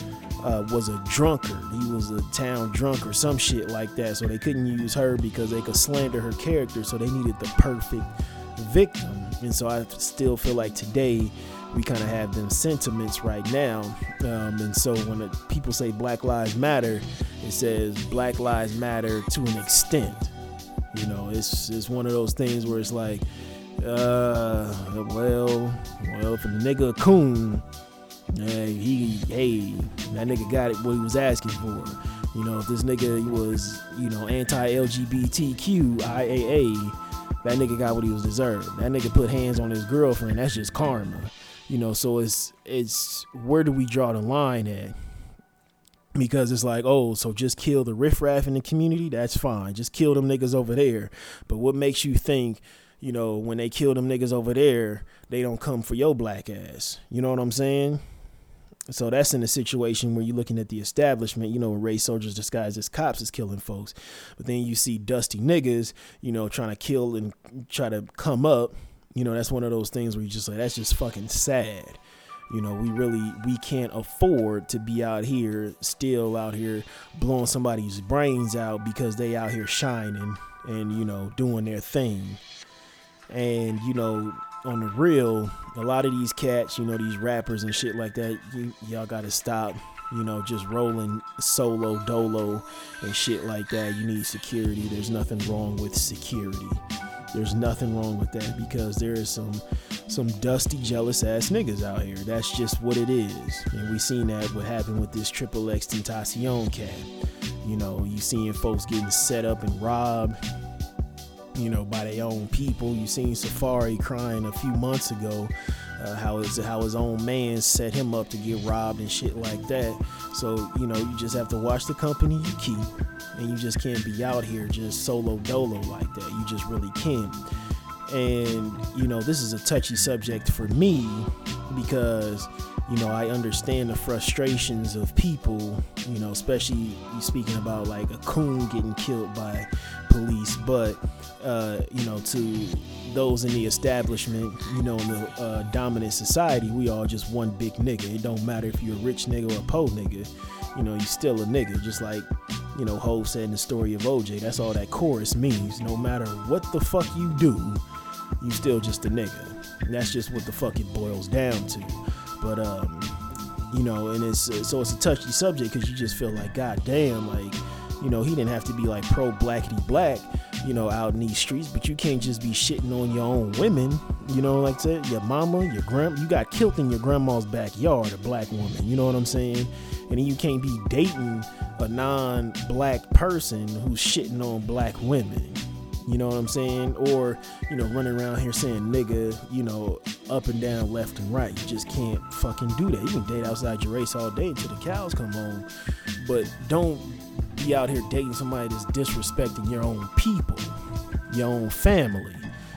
uh, was a drunkard. He was a town drunk or some shit like that. So they couldn't use her because they could slander her character. So they needed the perfect victim. And so I still feel like today we kind of have them sentiments right now. Um, and so when the, people say Black Lives Matter, it says Black Lives Matter to an extent. You know, it's it's one of those things where it's like, uh, well, well, for the nigga a coon, Hey, he, hey, that nigga got it what he was asking for. You know, if this nigga was, you know, anti-LGBTQ IAA, that nigga got what he was deserved. That nigga put hands on his girlfriend. That's just karma. You know, so it's it's where do we draw the line at? Because it's like, oh, so just kill the riffraff in the community, that's fine. Just kill them niggas over there. But what makes you think, you know, when they kill them niggas over there, they don't come for your black ass? You know what I'm saying? So that's in a situation where you're looking at the establishment, you know, race soldiers disguised as cops is killing folks. But then you see dusty niggas, you know, trying to kill and try to come up. You know, that's one of those things where you just like, that's just fucking sad. You know, we really we can't afford to be out here still out here blowing somebody's brains out because they out here shining and you know doing their thing. And you know, on the real, a lot of these cats, you know, these rappers and shit like that, you, y'all gotta stop, you know, just rolling solo dolo and shit like that. You need security. There's nothing wrong with security. There's nothing wrong with that because there is some some dusty, jealous ass niggas out here. That's just what it is. And we seen that what happened with this Triple X Tentacion cat. You know, you seeing folks getting set up and robbed, you know, by their own people. You seen Safaree crying a few months ago uh, how his how his own man set him up to get robbed and shit like that. So you know, you just have to watch the company you keep, and you just can't be out here just solo dolo like that. You just really can't. And you know, this is a touchy subject for me because you know I understand the frustrations of people. You know, especially speaking about like a coon getting killed by police, but uh, you know, to those in the establishment, you know, in the uh, dominant society, we all just one big nigga. It don't matter if you're a rich nigga or a poor nigga. You know, you still a nigga. Just like, you know, Hov said in the story of OJ. That's all that chorus means. No matter what the fuck you do, you still just a nigga. And that's just what the fuck it boils down to. But um, you know, and it's uh, so it's a touchy subject because you just feel like, god damn, like, you know, he didn't have to be like pro blackity black you know, out in these streets, but you can't just be shitting on your own women. You know, like said, your mama, your grand, you got killed in your grandma's backyard, a black woman. You know what I'm saying? And then you can't be dating a non-black person who's shitting on black women. You know what I'm saying? Or, you know, running around here saying nigga, you know, up and down, left and right. You just can't fucking do that. You can date outside your race all day until the cows come home. But don't be out here dating somebody that's disrespecting your own people, your own family.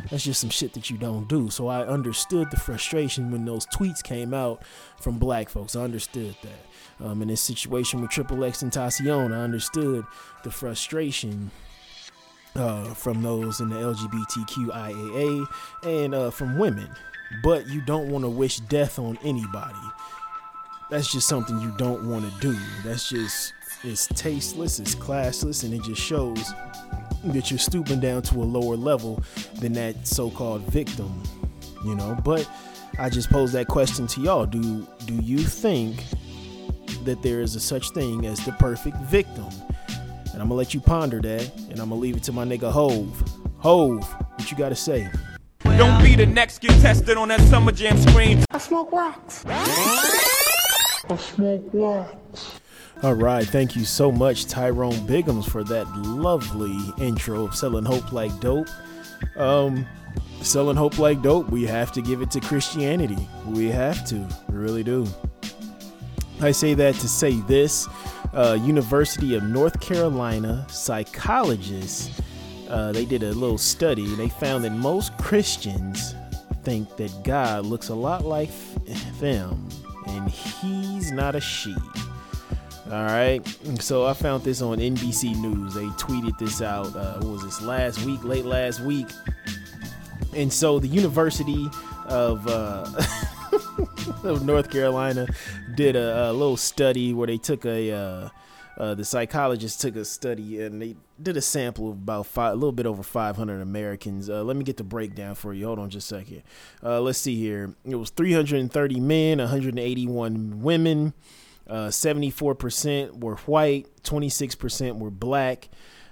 That's just some shit that you don't do. So I understood the frustration when those tweets came out from black folks. I understood that. Um, in this situation with Triple X Tentacion, I understood the frustration uh, from those in the LGBTQIAA and uh, from women. But you don't want to wish death on anybody. That's just something you don't want to do. That's just it's tasteless, it's classless, and it just shows that you're stooping down to a lower level than that so-called victim, you know. But I just pose that question to y'all: Do do you think that there is a such thing as the perfect victim? And I'm gonna let you ponder that, and I'm gonna leave it to my nigga Hov. Hov, what you gotta say? Don't be the next get tested on that summer jam screen. I smoke rocks. I smoke rocks. All right, thank you so much, Tyrone Biggums, for that lovely intro of Selling Hope Like Dope. Um, selling Hope Like Dope, we have to give it to Christianity. We have to, we really do. I say that to say this uh, University of North Carolina psychologists, uh, they did a little study and they found that most Christians think that God looks a lot like them and he's not a she. All right. So I found this on NBC News. They tweeted this out. Uh, what was this last week? Late last week. And so the University of uh, [laughs] of North Carolina did a, a, little study where they took a uh, uh, the psychologist took a study and they did a sample of about five, a little bit over 500 Americans. Uh, let me get the breakdown for you. Hold on just a second. Uh, let's see here. It was 330 men, 181 women. Uh, 74% were white, 26% were black.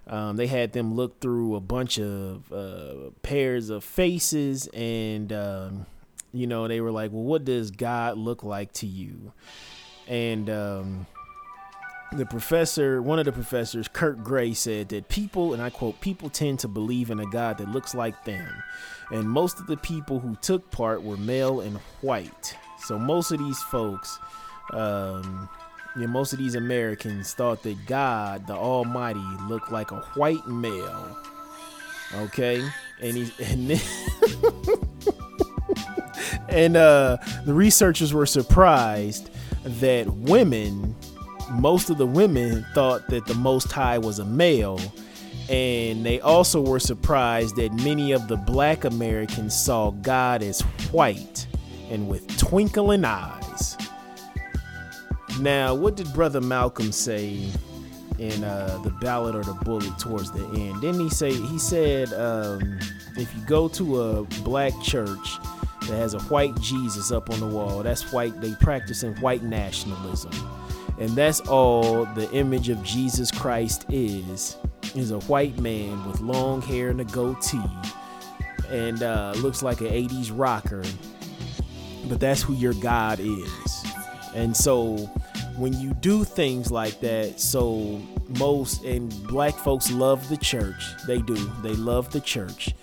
Um, they had them look through a bunch of uh, pairs of faces, and um, you know they were like, "Well, what does God look like to you?" And um, the professor, one of the professors, Kurt Gray, said that people, and I quote, people tend to believe in a God that looks like them, and most of the people who took part were male and white. So most of these folks um, you know, most of these Americans thought that God, the Almighty, looked like a white male. Okay, and he's and then, [laughs] and uh, the researchers were surprised that women, most of the women, thought that the Most High was a male. And they also were surprised that many of the black Americans saw God as white and with twinkling eyes. Now, what did Brother Malcolm say in uh, the Ballot or the Bullet towards the end? Didn't he say he said um, if you go to a black church that has a white Jesus up on the wall, that's white. They practicing white nationalism, and that's all the image of Jesus Christ is is a white man with long hair and a goatee, and uh, looks like an '80s rocker. But that's who your God is, and so when you do things like that so most and black folks love the church. They do. They love the church.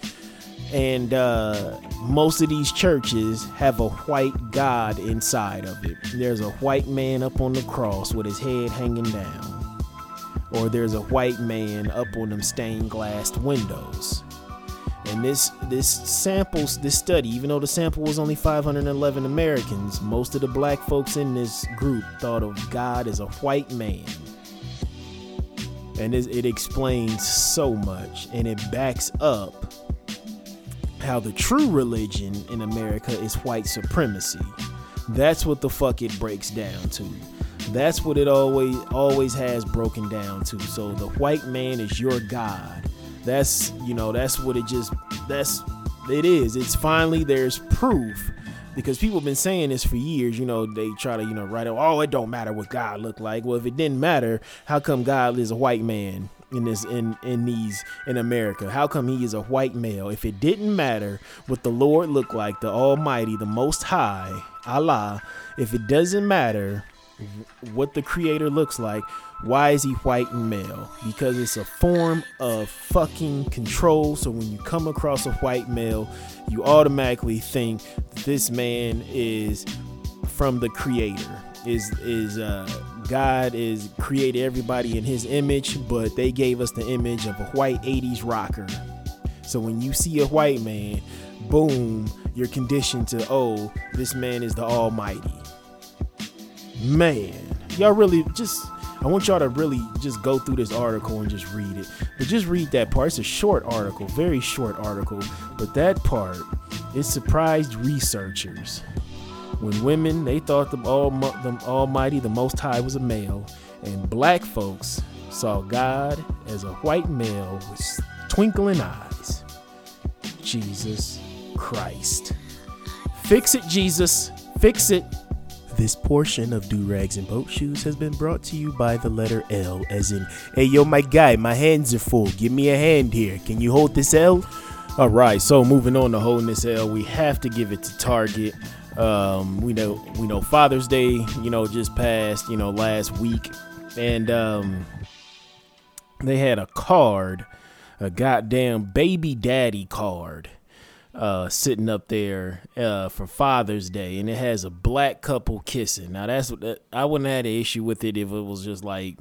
And uh, most of these churches have a white God inside of it. There's a white man up on the cross with his head hanging down. Or there's a white man up on them stained glass windows. And this this samples this study, even though the sample was only 511 Americans, most of the black folks in this group thought of God as a white man. And it, it explains so much, and it backs up how the true religion in America is white supremacy. That's what the fuck it breaks down to. That's what it always always has broken down to. So the white man is your god that's you know that's what it just that's it is it's finally there's proof because people have been saying this for years you know they try to you know write it oh it don't matter what god looked like well if it didn't matter how come god is a white man in this in in these in america how come he is a white male if it didn't matter what the lord looked like the almighty the most high allah if it doesn't matter what the creator looks like why is he white and male? Because it's a form of fucking control. So when you come across a white male, you automatically think this man is from the creator. Is is uh God is created everybody in his image, but they gave us the image of a white 80s rocker. So when you see a white man, boom, you're conditioned to, oh, this man is the almighty. Man, y'all really just I want y'all to really just go through this article and just read it. But just read that part. It's a short article, very short article. But that part, it surprised researchers. When women, they thought the, all, the Almighty, the Most High, was a male, and black folks saw God as a white male with twinkling eyes. Jesus Christ. Fix it, Jesus. Fix it. This portion of Do Rags and Boat Shoes has been brought to you by the letter L, as in, hey yo, my guy, my hands are full. Give me a hand here. Can you hold this L? All right, so moving on to holding this L, we have to give it to Target. Um, we know, we know Father's Day, you know, just passed, you know, last week, and um, they had a card, a goddamn baby daddy card uh, sitting up there uh, for Father's Day, and it has a black couple kissing. Now that's what I wouldn't have had an issue with it if it was just like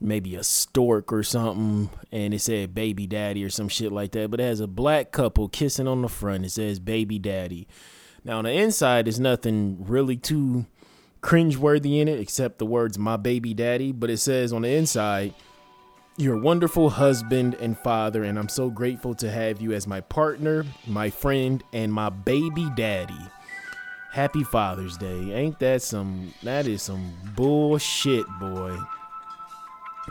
maybe a stork or something, and it said baby daddy or some shit like that. But it has a black couple kissing on the front. It says baby daddy. Now on the inside, there's nothing really too cringeworthy in it except the words "my baby daddy." But it says on the inside your wonderful husband and father, and I'm so grateful to have you as my partner, my friend, and my baby daddy. Happy Father's Day. Ain't that some that is some bullshit, boy.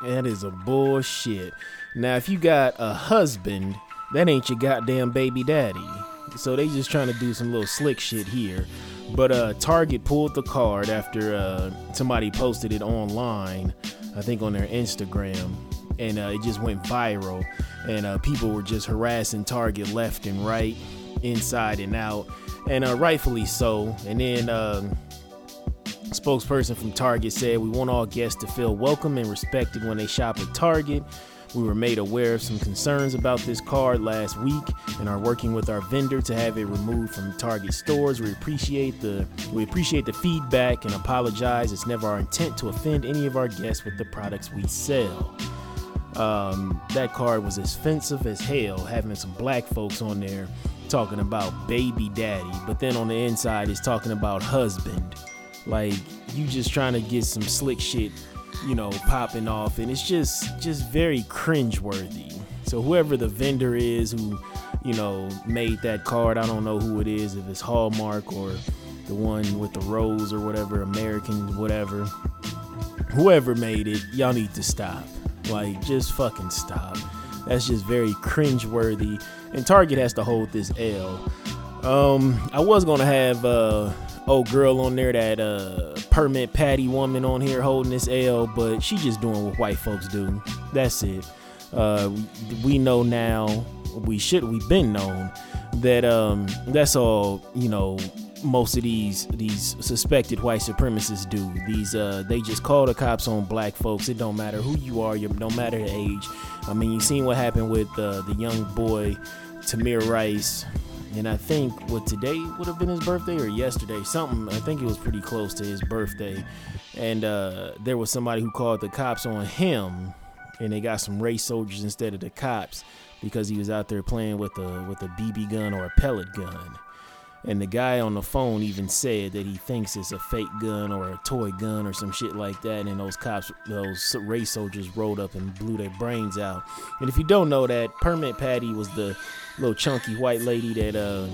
That is a bullshit. Now if you got a husband, that ain't your goddamn baby daddy. So they just trying to do some little slick shit here. But uh Target pulled the card after uh somebody posted it online, I think on their Instagram and uh, it just went viral. And uh, people were just harassing Target left and right, inside and out, and uh, rightfully so. And then um, spokesperson from Target said, "We want all guests to feel welcome and respected when they shop at Target." We were made aware of some concerns about this card last week and are working with our vendor to have it removed from Target stores. We appreciate the we appreciate the feedback and apologize. It's never our intent to offend any of our guests with the products we sell. Um, that card was offensive as hell, having some black folks on there talking about baby daddy, but then on the inside it's talking about husband. Like you just trying to get some slick shit, you know, popping off, and it's just just very cringeworthy. So whoever the vendor is who, you know, made that card, I don't know who it is, if it's Hallmark or the one with the rose or whatever, American, whatever. Whoever made it, y'all need to stop. Like, just fucking stop. That's just very cringe-worthy. And Target has to hold this L. Um, I was gonna have uh old girl on there, that uh permit patty woman on here holding this L, but she just doing what white folks do. That's it. Uh, we know now. We should. We've been known that um that's all you know most of these these suspected white supremacists do. These uh, they just call the cops on black folks. It don't matter who you are, You don't matter the age. I mean, you seen what happened with uh, the young boy Tamir Rice, and I think what today would have been his birthday or yesterday, something. I think it was pretty close to his birthday, and uh, there was somebody who called the cops on him, and they got some race soldiers instead of the cops because he was out there playing with a with a BB gun or a pellet gun. And the guy on the phone even said that he thinks it's a fake gun or a toy gun or some shit like that. And those cops, those race soldiers rolled up and blew their brains out. And if you don't know that, Permit Patty was the little chunky white lady that uh,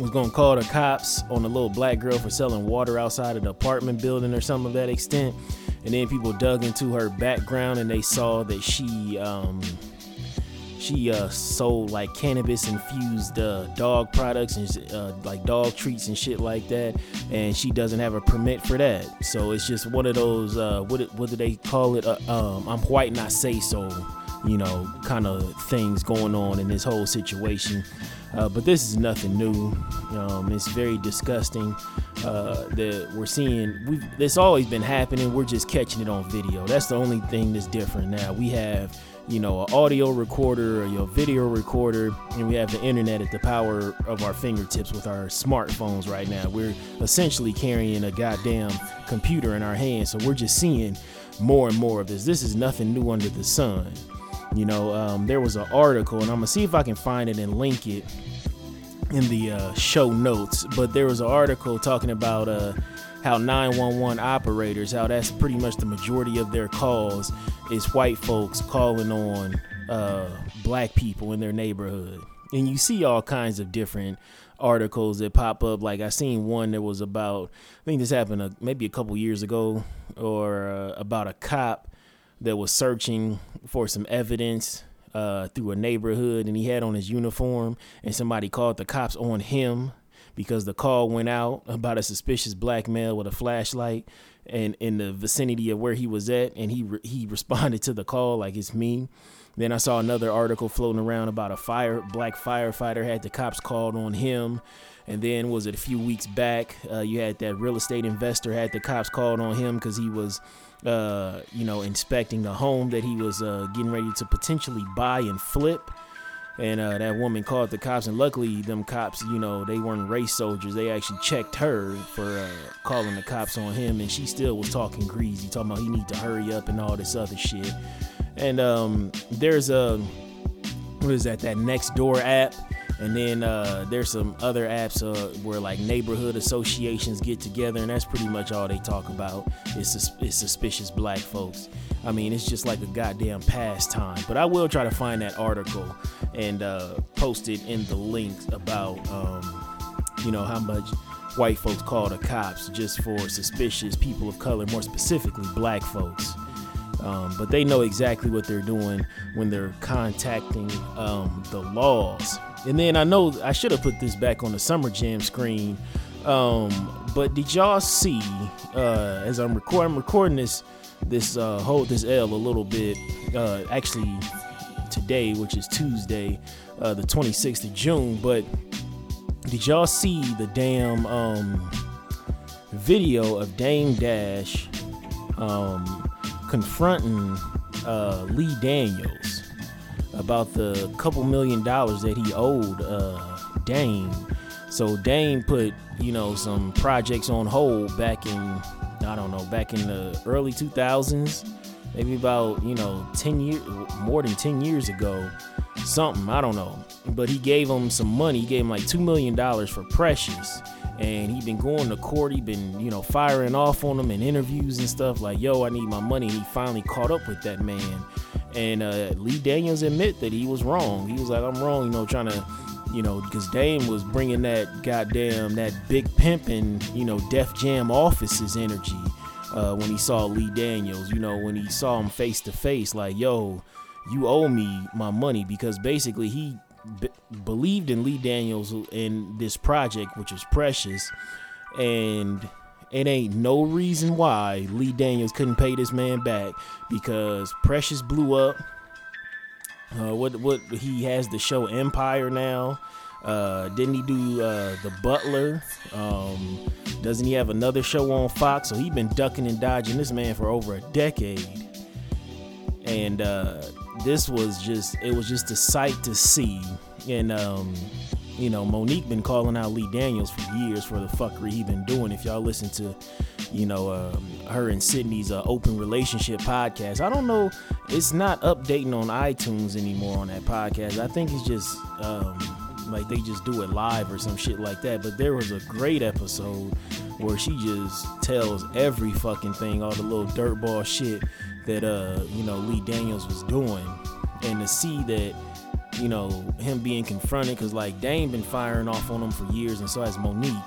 was gonna call the cops on the little black girl for selling water outside of the apartment building or something of that extent. And then people dug into her background and they saw that she um, she uh, sold like cannabis infused uh, dog products and uh, like dog treats and shit like that and she doesn't have a permit for that. So it's just one of those uh, what, what do they call it? Uh, um, i'm white and i say so you know kind of things going on in this whole situation. Uh, but this is nothing new. Um, it's very disgusting. That we're seeing we've it's always been happening. We're just catching it on video. That's the only thing that's different now. We have you know, an audio recorder or your video recorder, and we have the internet at the power of our fingertips with our smartphones right now. We're essentially carrying a goddamn computer in our hands, so we're just seeing more and more of this. This is nothing new under the sun. You know, um, there was an article, and I'm gonna see if I can find it and link it in the uh, show notes. But there was an article talking about uh, how 911 operators, how that's pretty much the majority of their calls is white folks calling on uh, black people in their neighborhood. And you see all kinds of different articles that pop up. Like I seen one that was about, I think this happened a, maybe a couple years ago, or uh, about a cop that was searching for some evidence uh, through a neighborhood, and he had on his uniform, and somebody called the cops on him because the call went out about a suspicious black male with a flashlight and in the vicinity of where he was at and he re- he [laughs] responded to the call like it's me. Then i saw another article floating around about a fire black firefighter had the cops called on him. And then was it a few weeks back uh, you had that real estate investor had the cops called on him because he was uh, you know inspecting a home that he was uh, getting ready to potentially buy and flip and uh, that woman called the cops and luckily them cops you know they weren't race soldiers. They actually checked her for uh, calling the cops on him and she still was talking greasy talking about he need to hurry up and all this other shit. And um, there's a what is that that next door app and then uh, there's some other apps uh, where like neighborhood associations get together and that's pretty much all they talk about is, sus- is suspicious black folks I mean, it's just like a goddamn pastime. But I will try to find that article and uh, post it in the links about, um, you know, how much white folks call the cops just for suspicious people of color, more specifically black folks. Um, but they know exactly what they're doing when they're contacting um, the laws. And then I know I should have put this back on the Summer Jam screen. Um, but did y'all see, uh, as I'm, record- I'm recording this this uh, hold this L a little bit. Uh, actually, today, which is Tuesday, uh, the 26th of June. But did y'all see the damn um, video of Dame Dash um, confronting uh, Lee Daniels about the couple million dollars that he owed uh, Dame? So Dame put you know some projects on hold back in I don't know, back in the early 2000s, maybe about, you know, 10 years, more than 10 years ago, something, I don't know. But he gave him some money. He gave him like $2 million for Precious. And he been going to court. He been, you know, firing off on him in interviews and stuff like, yo, I need my money. And he finally caught up with that man. And uh, Lee Daniels admit that he was wrong. He was like, I'm wrong, you know, trying to you know, because Dame was bringing that goddamn that big pimping, you know, Def Jam offices energy uh, when he saw Lee Daniels. You know, when he saw him face to face, like, yo, you owe me my money because basically he b- believed in Lee Daniels in this project, which was precious, and it ain't no reason why Lee Daniels couldn't pay this man back because Precious blew up uh, what what he has the show Empire now. Uh, didn't he do uh, The Butler? Um, doesn't he have another show on Fox? So he been ducking and dodging this man for over a decade. And uh, this was just it was just a sight to see. And um, you know, Mo'Nique been calling out Lee Daniels for years for the fuckery he been doing. If y'all listen to, you know, um, her and Sidney's uh, open relationship podcast, I don't know, it's not updating on iTunes anymore on that podcast. I think it's just um, like they just do it live or some shit like that. But there was a great episode where she just tells every fucking thing, all the little dirtball shit that uh, you know, Lee Daniels was doing. And to see that you know, him being confronted because like Dame been firing off on him for years, and so has Mo'Nique.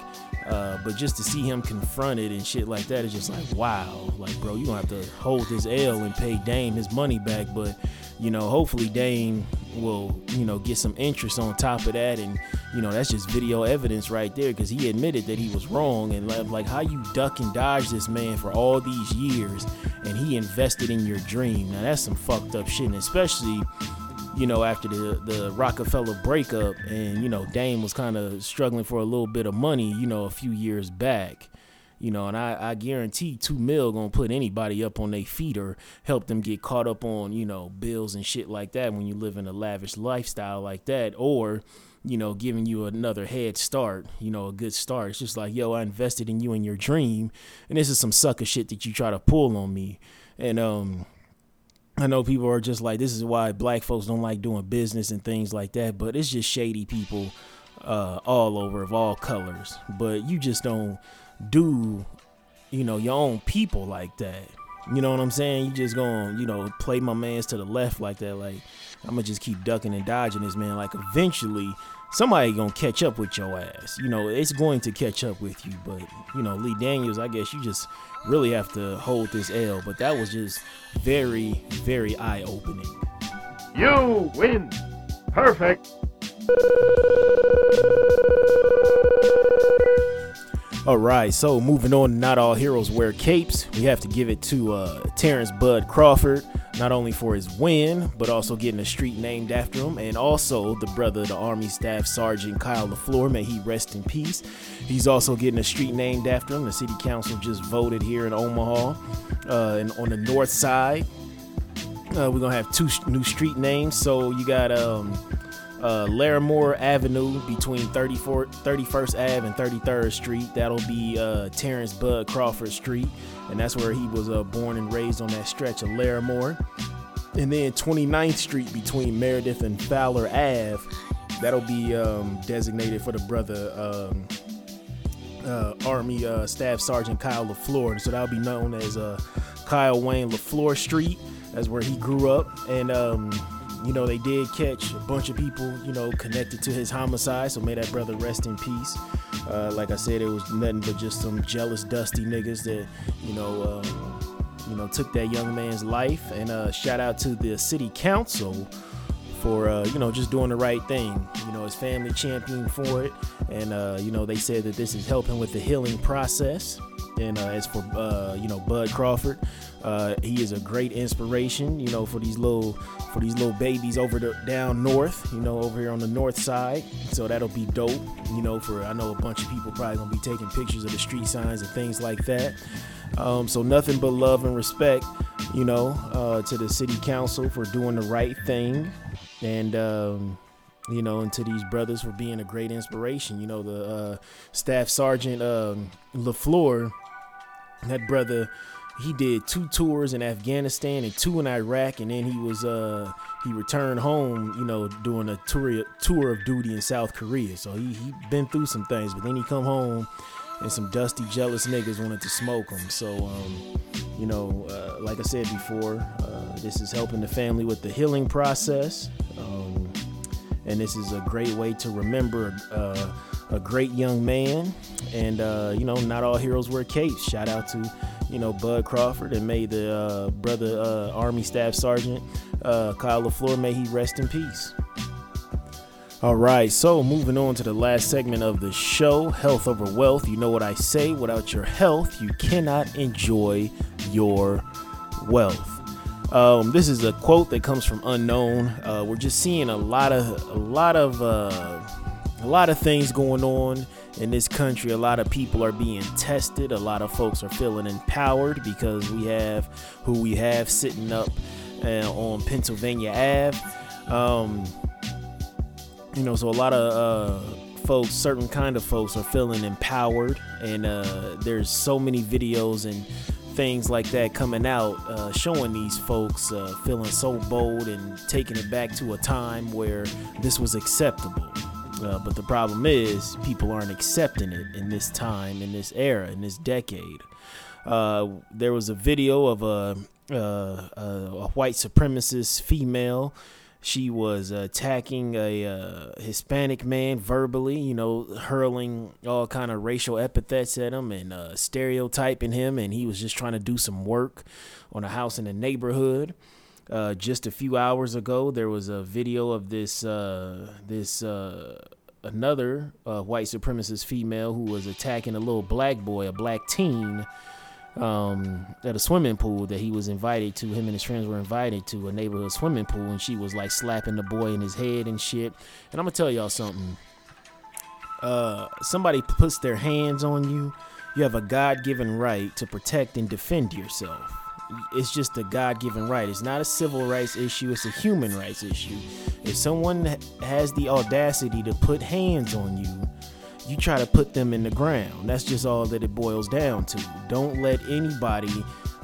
Uh, but just to see him confronted and shit like that is just like wow, like bro, you gonna have to hold this L and pay Dame his money back. But you know, hopefully Dame will you know get some interest on top of that, and you know that's just video evidence right there because he admitted that he was wrong and like how you duck and dodge this man for all these years, and he invested in your dream. Now that's some fucked up shit, and especially you know, after the the Roc-A-Fella breakup, and you know, Dame was kind of struggling for a little bit of money, you know, a few years back. You know, and I, I guarantee two mil gonna put anybody up on their feet or help them get caught up on, you know, bills and shit like that when you live in a lavish lifestyle like that, or you know, giving you another head start, you know, a good start. It's just like, yo, I invested in you and your dream, and this is some sucker shit that you try to pull on me. And um, I know people are just like, this is why black folks don't like doing business and things like that, but it's just shady people uh, all over of all colors. But you just don't do, you know, your own people like that. You know what I'm saying? You just gonna, you know, play my mans to the left like that. Like, I'm gonna just keep ducking and dodging this man. Like, eventually, somebody gonna catch up with your ass. You know, it's going to catch up with you. But, you know, Lee Daniels, I guess you just really have to hold this L. But that was just very, very eye opening. You win. Perfect. All right, so moving on, not all heroes wear capes. We have to give it to uh, Terence Bud Crawford, not only for his win, but also getting a street named after him, and also the brother of the Army Staff Sergeant Kyle LaFleur, may he rest in peace. He's also getting a street named after him. The city council just voted here in Omaha, uh, and on the north side, uh, we're gonna have two new street names. So you got um, uh, Larimore Avenue between 34, 31st Ave and 33rd Street. That'll be uh, Terence Bud Crawford Street, and that's where he was uh, born and raised on that stretch of Larimore. And then 29th Street between Meredith and Fowler Ave. That'll be um, designated for the brother um, uh, Army uh, Staff Sergeant Kyle LaFleur. So that'll be known as uh, Kyle Wayne LaFleur Street. That's where he grew up. And um, you know, they did catch a bunch of people, you know, connected to his homicide. So may that brother rest in peace. Uh, like I said, it was nothing but just some jealous, dusty niggas that, you know, um, you know, took that young man's life. And uh, shout out to the city council for uh, you know just doing the right thing. You know, his family championed for it, and uh, you know they said that this is helping with the healing process. And uh, as for uh, you know Bud Crawford, uh, he is a great inspiration. You know for these little for these little babies over the down north. You know over here on the north side. So that'll be dope. You know for I know a bunch of people probably gonna be taking pictures of the street signs and things like that. Um, so nothing but love and respect, you know, uh, to the city council for doing the right thing, and um, you know, and to these brothers for being a great inspiration. You know, the uh, staff sergeant um, Lafleur, that brother, he did two tours in Afghanistan and two in Iraq, and then he was uh, he returned home, you know, doing a tour tour of duty in South Korea. So he he been through some things, but then he come home and some dusty, jealous niggas wanted to smoke him. So, um, you know, uh, like I said before, uh, this is helping the family with the healing process. Um, and this is a great way to remember uh, a great young man. And, uh, you know, not all heroes wear capes. Shout out to, you know, Bud Crawford and may the uh, brother uh, Army Staff Sergeant Kyle LaFleur, may he rest in peace. All right, so moving on to the last segment of the show health over wealth. You know what I say without your health, you cannot enjoy your wealth. Um, this is a quote that comes from unknown. Uh, we're just seeing a lot of a lot of uh, a lot of things going on in this country. A lot of people are being tested. A lot of folks are feeling empowered because we have who we have sitting up uh, on Pennsylvania Ave. Um, you know, so a lot of uh, folks, certain kind of folks, are feeling empowered, and uh, there's so many videos and things like that coming out uh, showing these folks uh, feeling so bold and taking it back to a time where this was acceptable. Uh, but the problem is, people aren't accepting it in this time, in this era, in this decade. Uh, there was a video of a, uh, a, white supremacist female she was attacking a uh, Hispanic man verbally, you know, hurling all kind of racial epithets at him and uh, stereotyping him, and he was just trying to do some work on a house in the neighborhood. Uh, just a few hours ago, there was a video of this uh, this uh, another uh, white supremacist female who was attacking a little black boy, a black teen um, at a swimming pool that he was invited to. Him and his friends were invited to a neighborhood swimming pool, and she was like slapping the boy in his head and shit. And I'm gonna tell y'all something. Uh, somebody puts their hands on you, you have a God-given right to protect and defend yourself. It's just a God-given right. It's not a civil rights issue. It's a human rights issue. If someone has the audacity to put hands on you, you try to put them in the ground. That's just all that it boils down to. Don't let anybody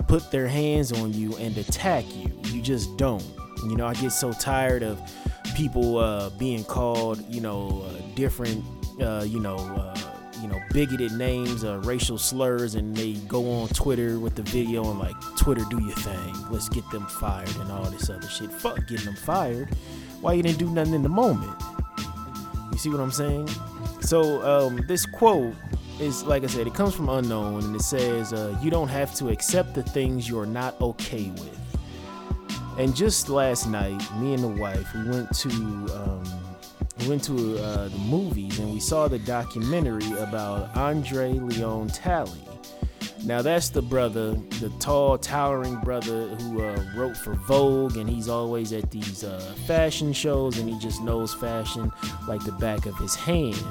put their hands on you and attack you. You just don't. You know, I get so tired of people uh, being called, you know, uh, different, uh, you know, uh, you know, bigoted names, racial slurs, and they go on Twitter with the video and like, Twitter, do your thing. Let's get them fired and all this other shit. Fuck getting them fired. Why you didn't do nothing in the moment? You see what I'm saying? So um, this quote is like I said, it comes from unknown, and it says, uh, "You don't have to accept the things you're not okay with." And just last night, me and the wife, we went to um, we went to uh, the movies, and we saw the documentary about Andre Leon Talley. Now that's the brother, the tall, towering brother who uh, wrote for Vogue, and he's always at these uh, fashion shows, and he just knows fashion like the back of his hand.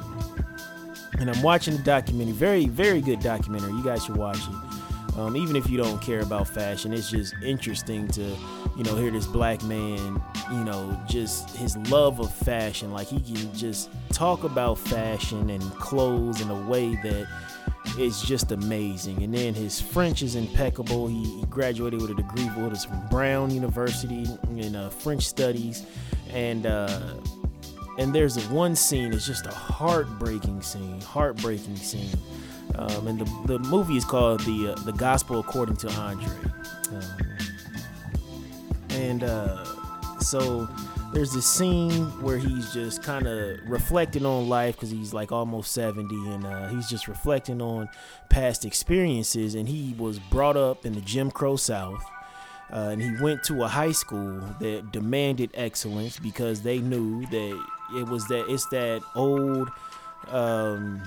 And I'm watching the documentary, very, very good documentary. You guys should watch it. Um, even if you don't care about fashion, it's just interesting to, you know, hear this black man, you know, just his love of fashion. Like he can just talk about fashion and clothes in a way that is just amazing. And then his French is impeccable. He, graduated with a degree from Brown University in uh, French studies, and uh, and there's one scene. It's just a heartbreaking scene. Heartbreaking scene. Um, and the, the movie is called the uh, the Gospel According to Andre. Um, and uh, so there's this scene where he's just kind of reflecting on life because he's like almost 70 and uh, he's just reflecting on past experiences. And he was brought up in the jim crow south uh, and he went to a high school that demanded excellence because they knew that it was that it's that old um,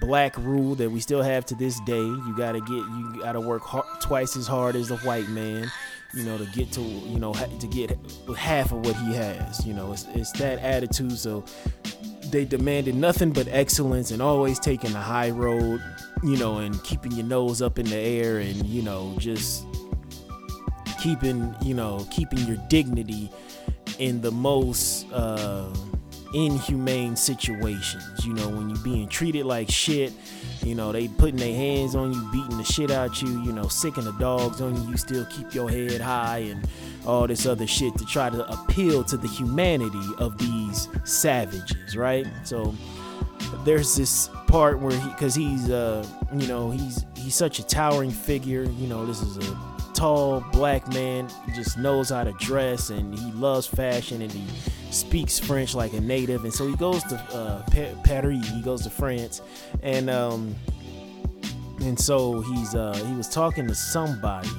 black rule that we still have to this day. You gotta get you gotta work hard, twice as hard as the white man you know, to get to, you know, to get half of what he has. You know, it's, it's that attitude. So they demanded nothing but excellence and always taking the high road, you know, and keeping your nose up in the air and, you know, just keeping, you know, keeping your dignity in the most uh, inhumane situations. You know, when you're being treated like shit you know, they putting their hands on you, beating the shit out you, you know, sicking the dogs on you, you still keep your head high and all this other shit to try to appeal to the humanity of these savages, right? So there's this part where he cuz he's uh you know, he's he's such a towering figure, you know, this is a tall black man, just knows how to dress and he loves fashion and he speaks French like a native, and so he goes to uh, Paris. He goes to France, and um, and so he's uh, he was talking to somebody,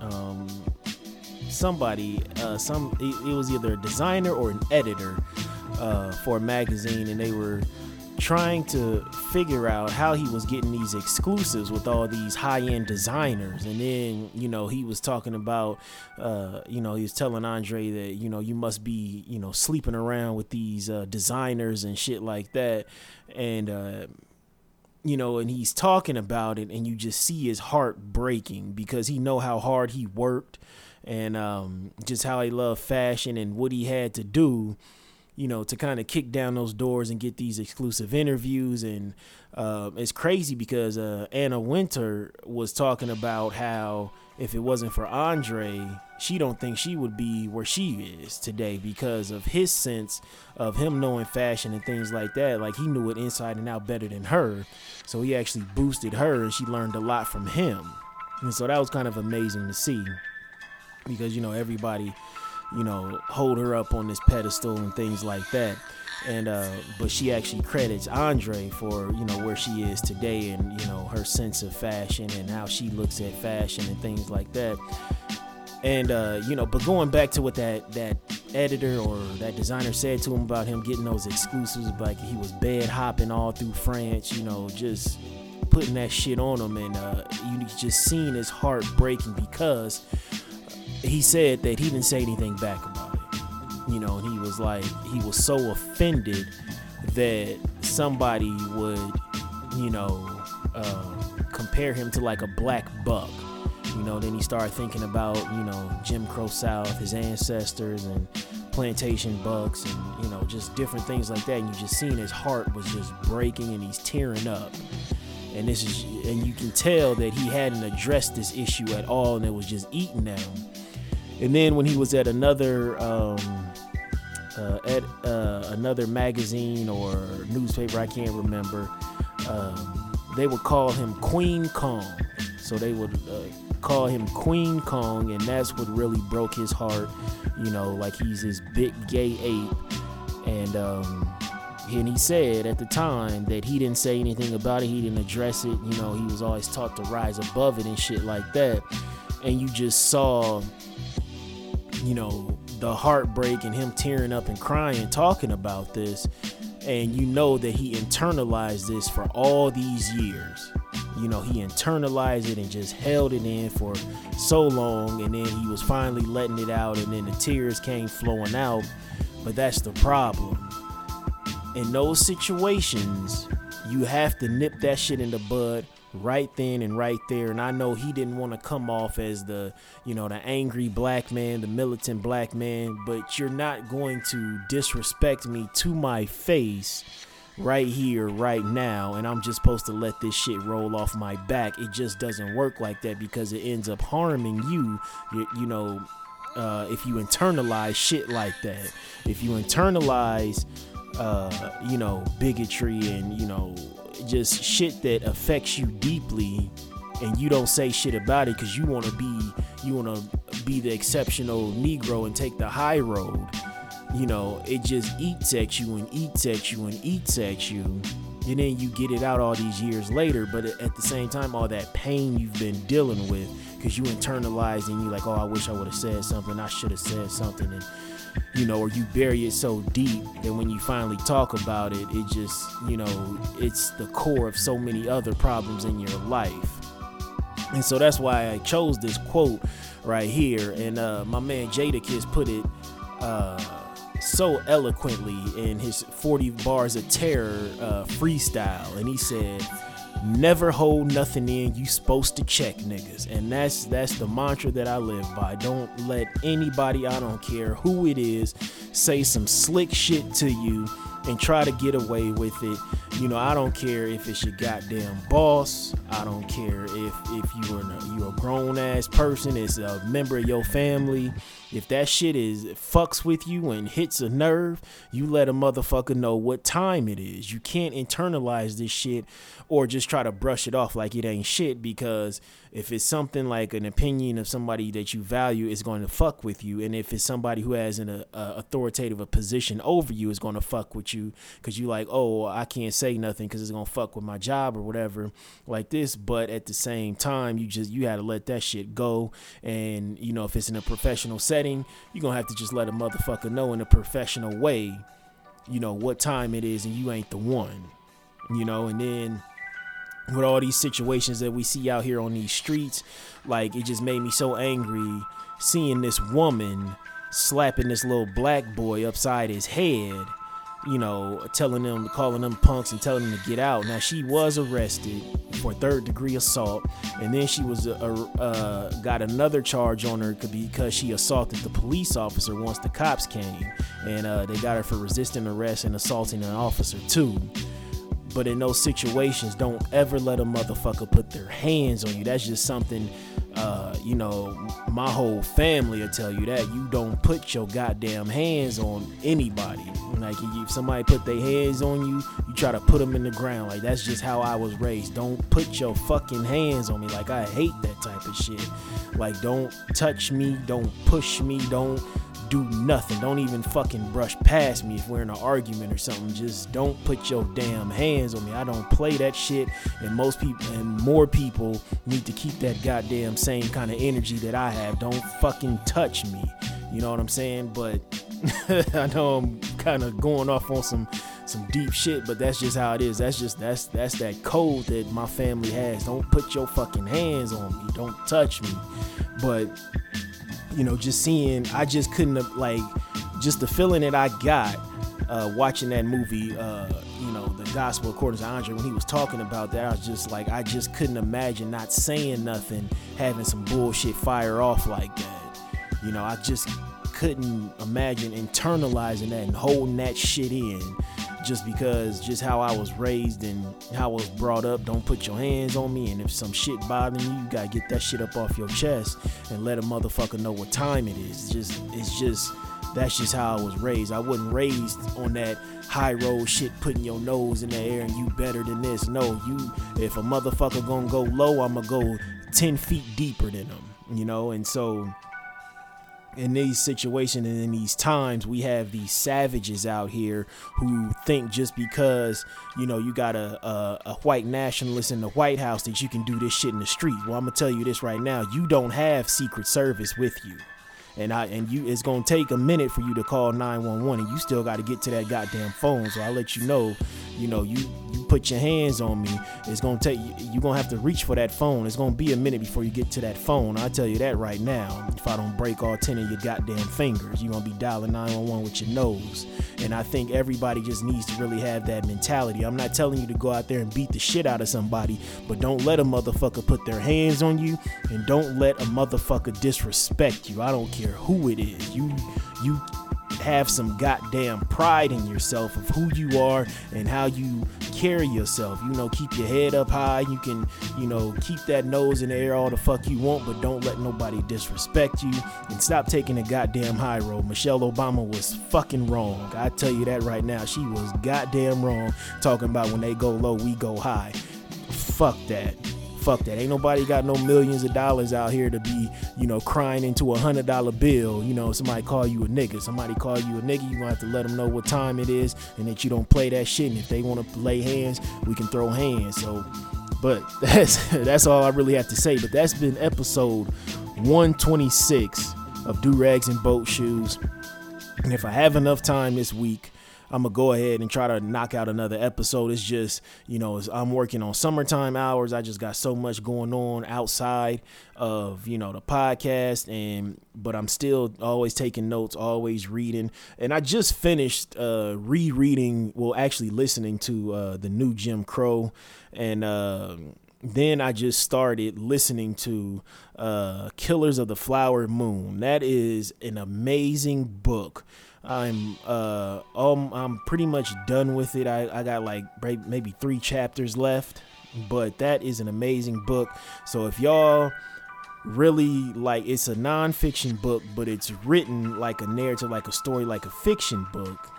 um, somebody, uh, some it, was either a designer or an editor uh, for a magazine, and they were trying to figure out how he was getting these exclusives with all these high-end designers. And then you know he was talking about uh, you know he was telling andre that you know you must be you know sleeping around with these uh, designers and shit like that. And uh, you know and he's talking about it and you just see his heart breaking because he know how hard he worked and um, just how he loved fashion and what he had to do you know, to kind of kick down those doors and get these exclusive interviews. And uh, it's crazy because uh, Anna Wintour was talking about how if it wasn't for Andre, she don't think she would be where she is today because of his sense of him knowing fashion and things like that. Like he knew it inside and out better than her. So he actually boosted her and she learned a lot from him. And so that was kind of amazing to see because, you know, everybody you know, hold her up on this pedestal and things like that. And uh, but she actually credits Andre for you know where she is today and you know her sense of fashion and how she looks at fashion and things like that. And uh, you know, but going back to what that that editor or that designer said to him about him getting those exclusives, like he was bed hopping all through France, you know, just putting that shit on him, and uh, you just seen his heart breaking because he said that he didn't say anything back about it. You know, he was like, he was so offended that somebody would, you know, uh, compare him to like a black buck. You know, then he started thinking about, you know, Jim Crow South, his ancestors, and plantation bucks, and, you know, just different things like that. And you just seen his heart was just breaking and he's tearing up. And this is, and you can tell that he hadn't addressed this issue at all and it was just eating at him and then when he was at another um, uh, at uh, another magazine or newspaper, I can't remember. Um, they would call him Queen Kong, so they would uh, call him Queen Kong, and that's what really broke his heart. You know, like he's this big gay ape, and um, and he said at the time that he didn't say anything about it, he didn't address it. You know, he was always taught to rise above it and shit like that. And you just saw you know, the heartbreak and him tearing up and crying talking about this. And you know that he internalized this for all these years. You know, he internalized it and just held it in for so long. And then he was finally letting it out. And then the tears came flowing out. But that's the problem. In those situations, you have to nip that shit in the bud right then and right there. And i know he didn't want to come off as the you know the angry black man the militant black man but you're not going to disrespect me to my face right here right now. And i'm just supposed to let this shit roll off my back. It just doesn't work like that because it ends up harming you you, you know uh, if you internalize shit like that. If you internalize uh, you know bigotry and you know just shit that affects you deeply and you don't say shit about it because you want to be you want to be the exceptional negro and take the high road. You know it just eats at you and eats at you and eats at you. And then you get it out all these years later but at the same time all that pain you've been dealing with because you internalize and you're like oh i wish i would have said something. I should have said something. And you know, or you bury it so deep that when you finally talk about it, it just, you know, it's the core of so many other problems in your life. And so that's why I chose this quote right here. And uh, my man Jadakiss put it uh, so eloquently in his 40 bars of terror uh, freestyle. And he said, never hold nothing in you supposed to check niggas. And that's that's the mantra that i live by. Don't let anybody i don't care who it is say some slick shit to you and try to get away with it. You know i don't care if it's your goddamn boss. I don't care if if you're a, you're a grown ass person it's a member of your family. If that shit is fucks with you and hits a nerve, you let a motherfucker know what time it is. You can't internalize this shit or just try to brush it off like it ain't shit because if it's something like an opinion of somebody that you value is going to fuck with you. And if it's somebody who has an a, a authoritative a position over you is going to fuck with you cuz you like, "Oh, I can't say nothing cuz it's to fuck with my job or whatever." Like this, but at the same time, you just you had to let that shit go and you know, if it's in a professional setting, you're gonna have to just let a motherfucker know in a professional way, you know, what time it is and you ain't the one. you know, and then with all these situations that we see out here on these streets, like it just made me so angry seeing this woman slapping this little black boy upside his head, you know, telling them, calling them punks and telling them to get out. Now she was arrested for third degree assault, and then she was uh, uh, got another charge on her because she assaulted the police officer once the cops came, and uh, they got her for resisting arrest and assaulting an officer too. But in those situations, don't ever let a motherfucker put their hands on you. That's just something, uh, you know, my whole family will tell you that. You don't put your goddamn hands on anybody. Like, if somebody put their hands on you, you try to put them in the ground. Like, that's just how I was raised. Don't put your fucking hands on me. Like, I hate that type of shit. Like, don't touch me. Don't push me. Don't do nothing. Don't even fucking brush past me if we're in an argument or something. Just don't put your damn hands on me. I don't play that shit. And most people and more people need to keep that goddamn same kind of energy that I have. Don't fucking touch me. You know what I'm saying? But [laughs] I know I'm kind of going off on some some deep shit, but that's just how it is. That's just that's that's that code that my family has. Don't put your fucking hands on me. Don't touch me. But you know, just seeing, I just couldn't have, like, just the feeling that I got uh, watching that movie, uh, you know, The Gospel According to Andre, when he was talking about that, I was just like, I just couldn't imagine not saying nothing, having some bullshit fire off like that. You know, I just couldn't imagine internalizing that and holding that shit in just because just how I was raised and how I was brought up. Don't put your hands on me, and if some shit bothering you, you gotta get that shit up off your chest and let a motherfucker know what time it is. It's just, it's just, that's just how I was raised. I wasn't raised on that high road shit, putting your nose in the air and you better than this. No, you, if a motherfucker gonna go low, I'ma go ten feet deeper than them, you know, and so in these situations and in these times we have these savages out here who think just because you know you got a, a, a, white nationalist in the white house that you can do this shit in the street. Well i'm gonna tell you this right now you don't have secret service with you and I and you it's gonna take a minute for you to call 911 and you still got to get to that goddamn phone. So I'll let you know you know you you put your hands on me. It's gonna take you you're gonna have to reach for that phone. It's gonna be a minute before you get to that phone. I'll tell you that right now. If I don't break all 10 of your goddamn fingers you're gonna be dialing 911 with your nose. And I think everybody just needs to really have that mentality. I'm not telling you to go out there and beat the shit out of somebody but don't let a motherfucker put their hands on you and don't let a motherfucker disrespect you. I don't care who it is. You you have some goddamn pride in yourself of who you are and how you carry yourself. You know, keep your head up high. You can, you know, keep that nose in the air all the fuck you want, but don't let nobody disrespect you and stop taking the goddamn high road. Michelle Obama was fucking wrong. I tell you that right now. She was goddamn wrong talking about when they go low, we go high. Fuck that. Fuck that. Ain't nobody got no millions of dollars out here to be, you know, crying into a hundred dollar bill. You know, somebody call you a nigga. Somebody call you a nigga. You gonna have to let them know what time it is and that you don't play that shit. And if they want to lay hands, we can throw hands. So, but [laughs] that's that's all I really have to say. But that's been episode 126 of Do Rags and Boat Shoes. And if I have enough time this week, I'm gonna go ahead and try to knock out another episode. It's just, you know, I'm working on summertime hours. I just got so much going on outside of, you know, the podcast and but I'm still always taking notes, always reading. And I just finished uh rereading, well actually listening to uh the new Jim Crow and uh then I just started listening to uh, Killers of the Flower Moon. That is an amazing book. I'm uh um, I'm pretty much done with it. I, I got like maybe three chapters left, but that is an amazing book. So if y'all really like it's a nonfiction book, but it's written like a narrative, like a story, like a fiction book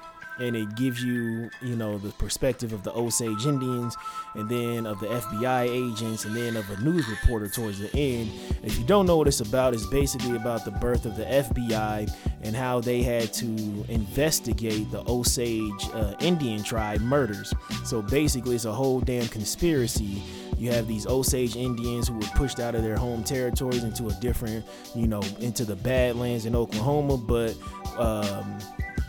and it gives you, you know, the perspective of the Osage Indians and then of the FBI agents and then of a news reporter towards the end. If you don't know what it's about, it's basically about the birth of the FBI and how they had to investigate the Osage uh, Indian tribe murders. So basically, it's a whole damn conspiracy. You have these Osage Indians who were pushed out of their home territories into a different, you know, into the Badlands in Oklahoma, but um,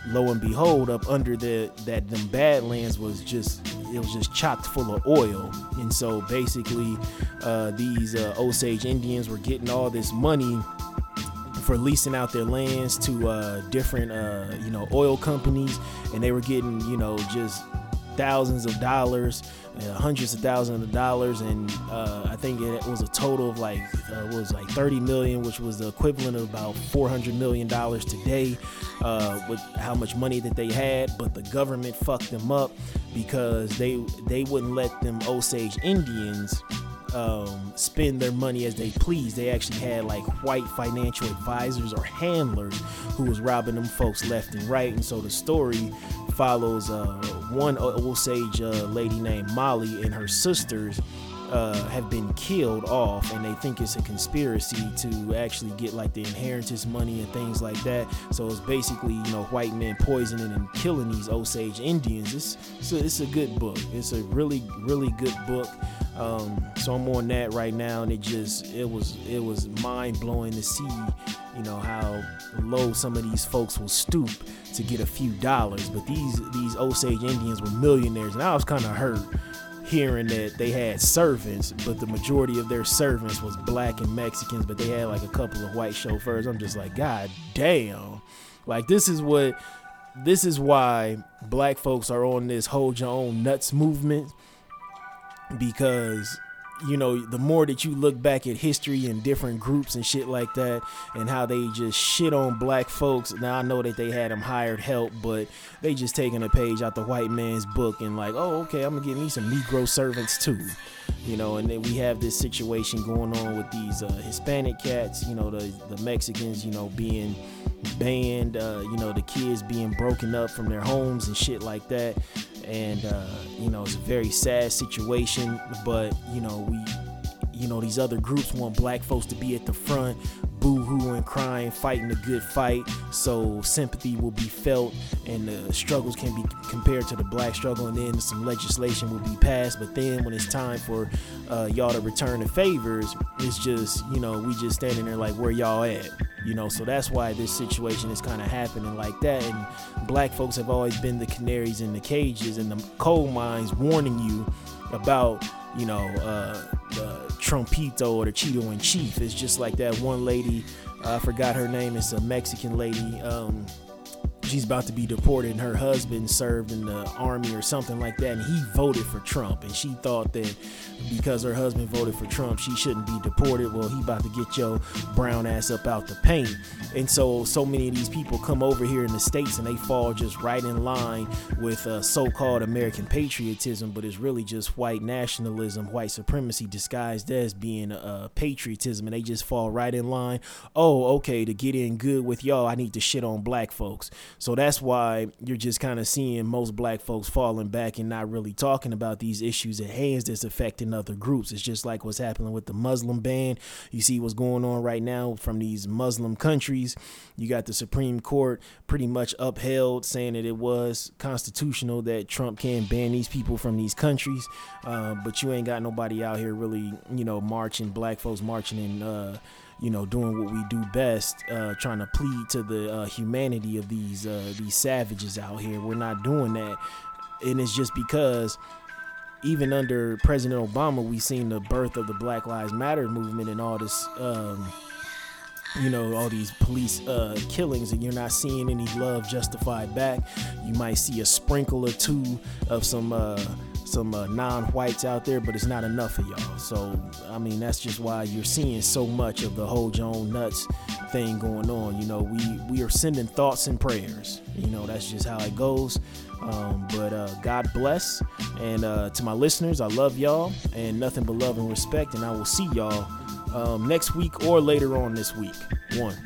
lo and behold, up under the that them Badlands was just it was just chocked full of oil. And so basically, uh, these uh, Osage Indians were getting all this money for leasing out their lands to uh, different, uh, you know, oil companies, and they were getting, you know, just thousands of dollars, uh, hundreds of thousands of dollars, and uh, I think it was a total of like uh, was like 30 million, which was the equivalent of about 400 million dollars today, uh, with how much money that they had. But the government fucked them up because they they wouldn't let them Osage Indians um, spend their money as they please. They actually had like white financial advisors or handlers who was robbing them folks left and right. And so the story follows uh, one Osage uh, lady named Molly and her sisters. Uh, have been killed off, and they think it's a conspiracy to actually get like the inheritance money and things like that. So it's basically, you know, white men poisoning and killing these Osage Indians. It's it's a, it's a good book. It's a really really good book. Um, so I'm on that right now, and it just it was it was mind blowing to see, you know, how low some of these folks will stoop to get a few dollars. But these these Osage Indians were millionaires, and I was kind of hurt hearing that they had servants, but the majority of their servants was black and Mexicans, but they had like a couple of white chauffeurs. I'm just like, God damn. Like this is what this is why black folks are on this hold your own nuts movement because you know the more that you look back at history and different groups and shit like that and how they just shit on black folks now i know that they had them hired help but they just taking a page out the white man's book and like oh okay i'm gonna get me some negro servants too you know and then we have this situation going on with these uh, hispanic cats you know the, the mexicans you know being banned uh, you know the kids being broken up from their homes and shit like that and uh, you know it's a very sad situation but you know we you know these other groups want black folks to be at the front boo-hooing crying fighting a good fight so sympathy will be felt and the struggles can be compared to the black struggle and then some legislation will be passed but then when it's time for uh, y'all to return the favors it's just you know we just standing there like where y'all at you know so that's why this situation is kind of happening like that. And black folks have always been the canaries in the cages and the coal mines warning you about you know uh, the trumpito or the cheeto in chief. It's just like that one lady i forgot her name it's a mexican lady um, she's about to be deported and her husband served in the army or something like that and he voted for Trump. And she thought that because her husband voted for Trump she shouldn't be deported. Well he about to get your brown ass up out the paint. And so so many of these people come over here in the states and they fall just right in line with uh, so-called American patriotism but it's really just white nationalism white supremacy disguised as being uh, patriotism and they just fall right in line. Oh okay to get in good with y'all I need to shit on black folks so that's why you're just kind of seeing most black folks falling back and not really talking about these issues at hands that's affecting other groups. It's just like what's happening with the Muslim ban. You see what's going on right now from these Muslim countries. You got the Supreme Court pretty much upheld, saying that it was constitutional that Trump can ban these people from these countries. Uh, but you ain't got nobody out here really, you know, marching, black folks marching in. Uh, you know, doing what we do best, uh, trying to plead to the uh, humanity of these uh, these savages out here. We're not doing that, and it's just because even under President Obama, we've seen the birth of the Black Lives Matter movement and all this. Um, you know all these police uh, killings and you're not seeing any love justified back you might see a sprinkle or two of some uh, some uh, non-whites out there, but it's not enough of y'all. So I mean, that's just why you're seeing so much of the hold your own nuts thing going on. You know, we we are sending thoughts and prayers. You know, that's just how it goes. Um, but uh, God bless, and uh, to my listeners, I love y'all, and nothing but love and respect. And I will see y'all um, next week or later on this week. One.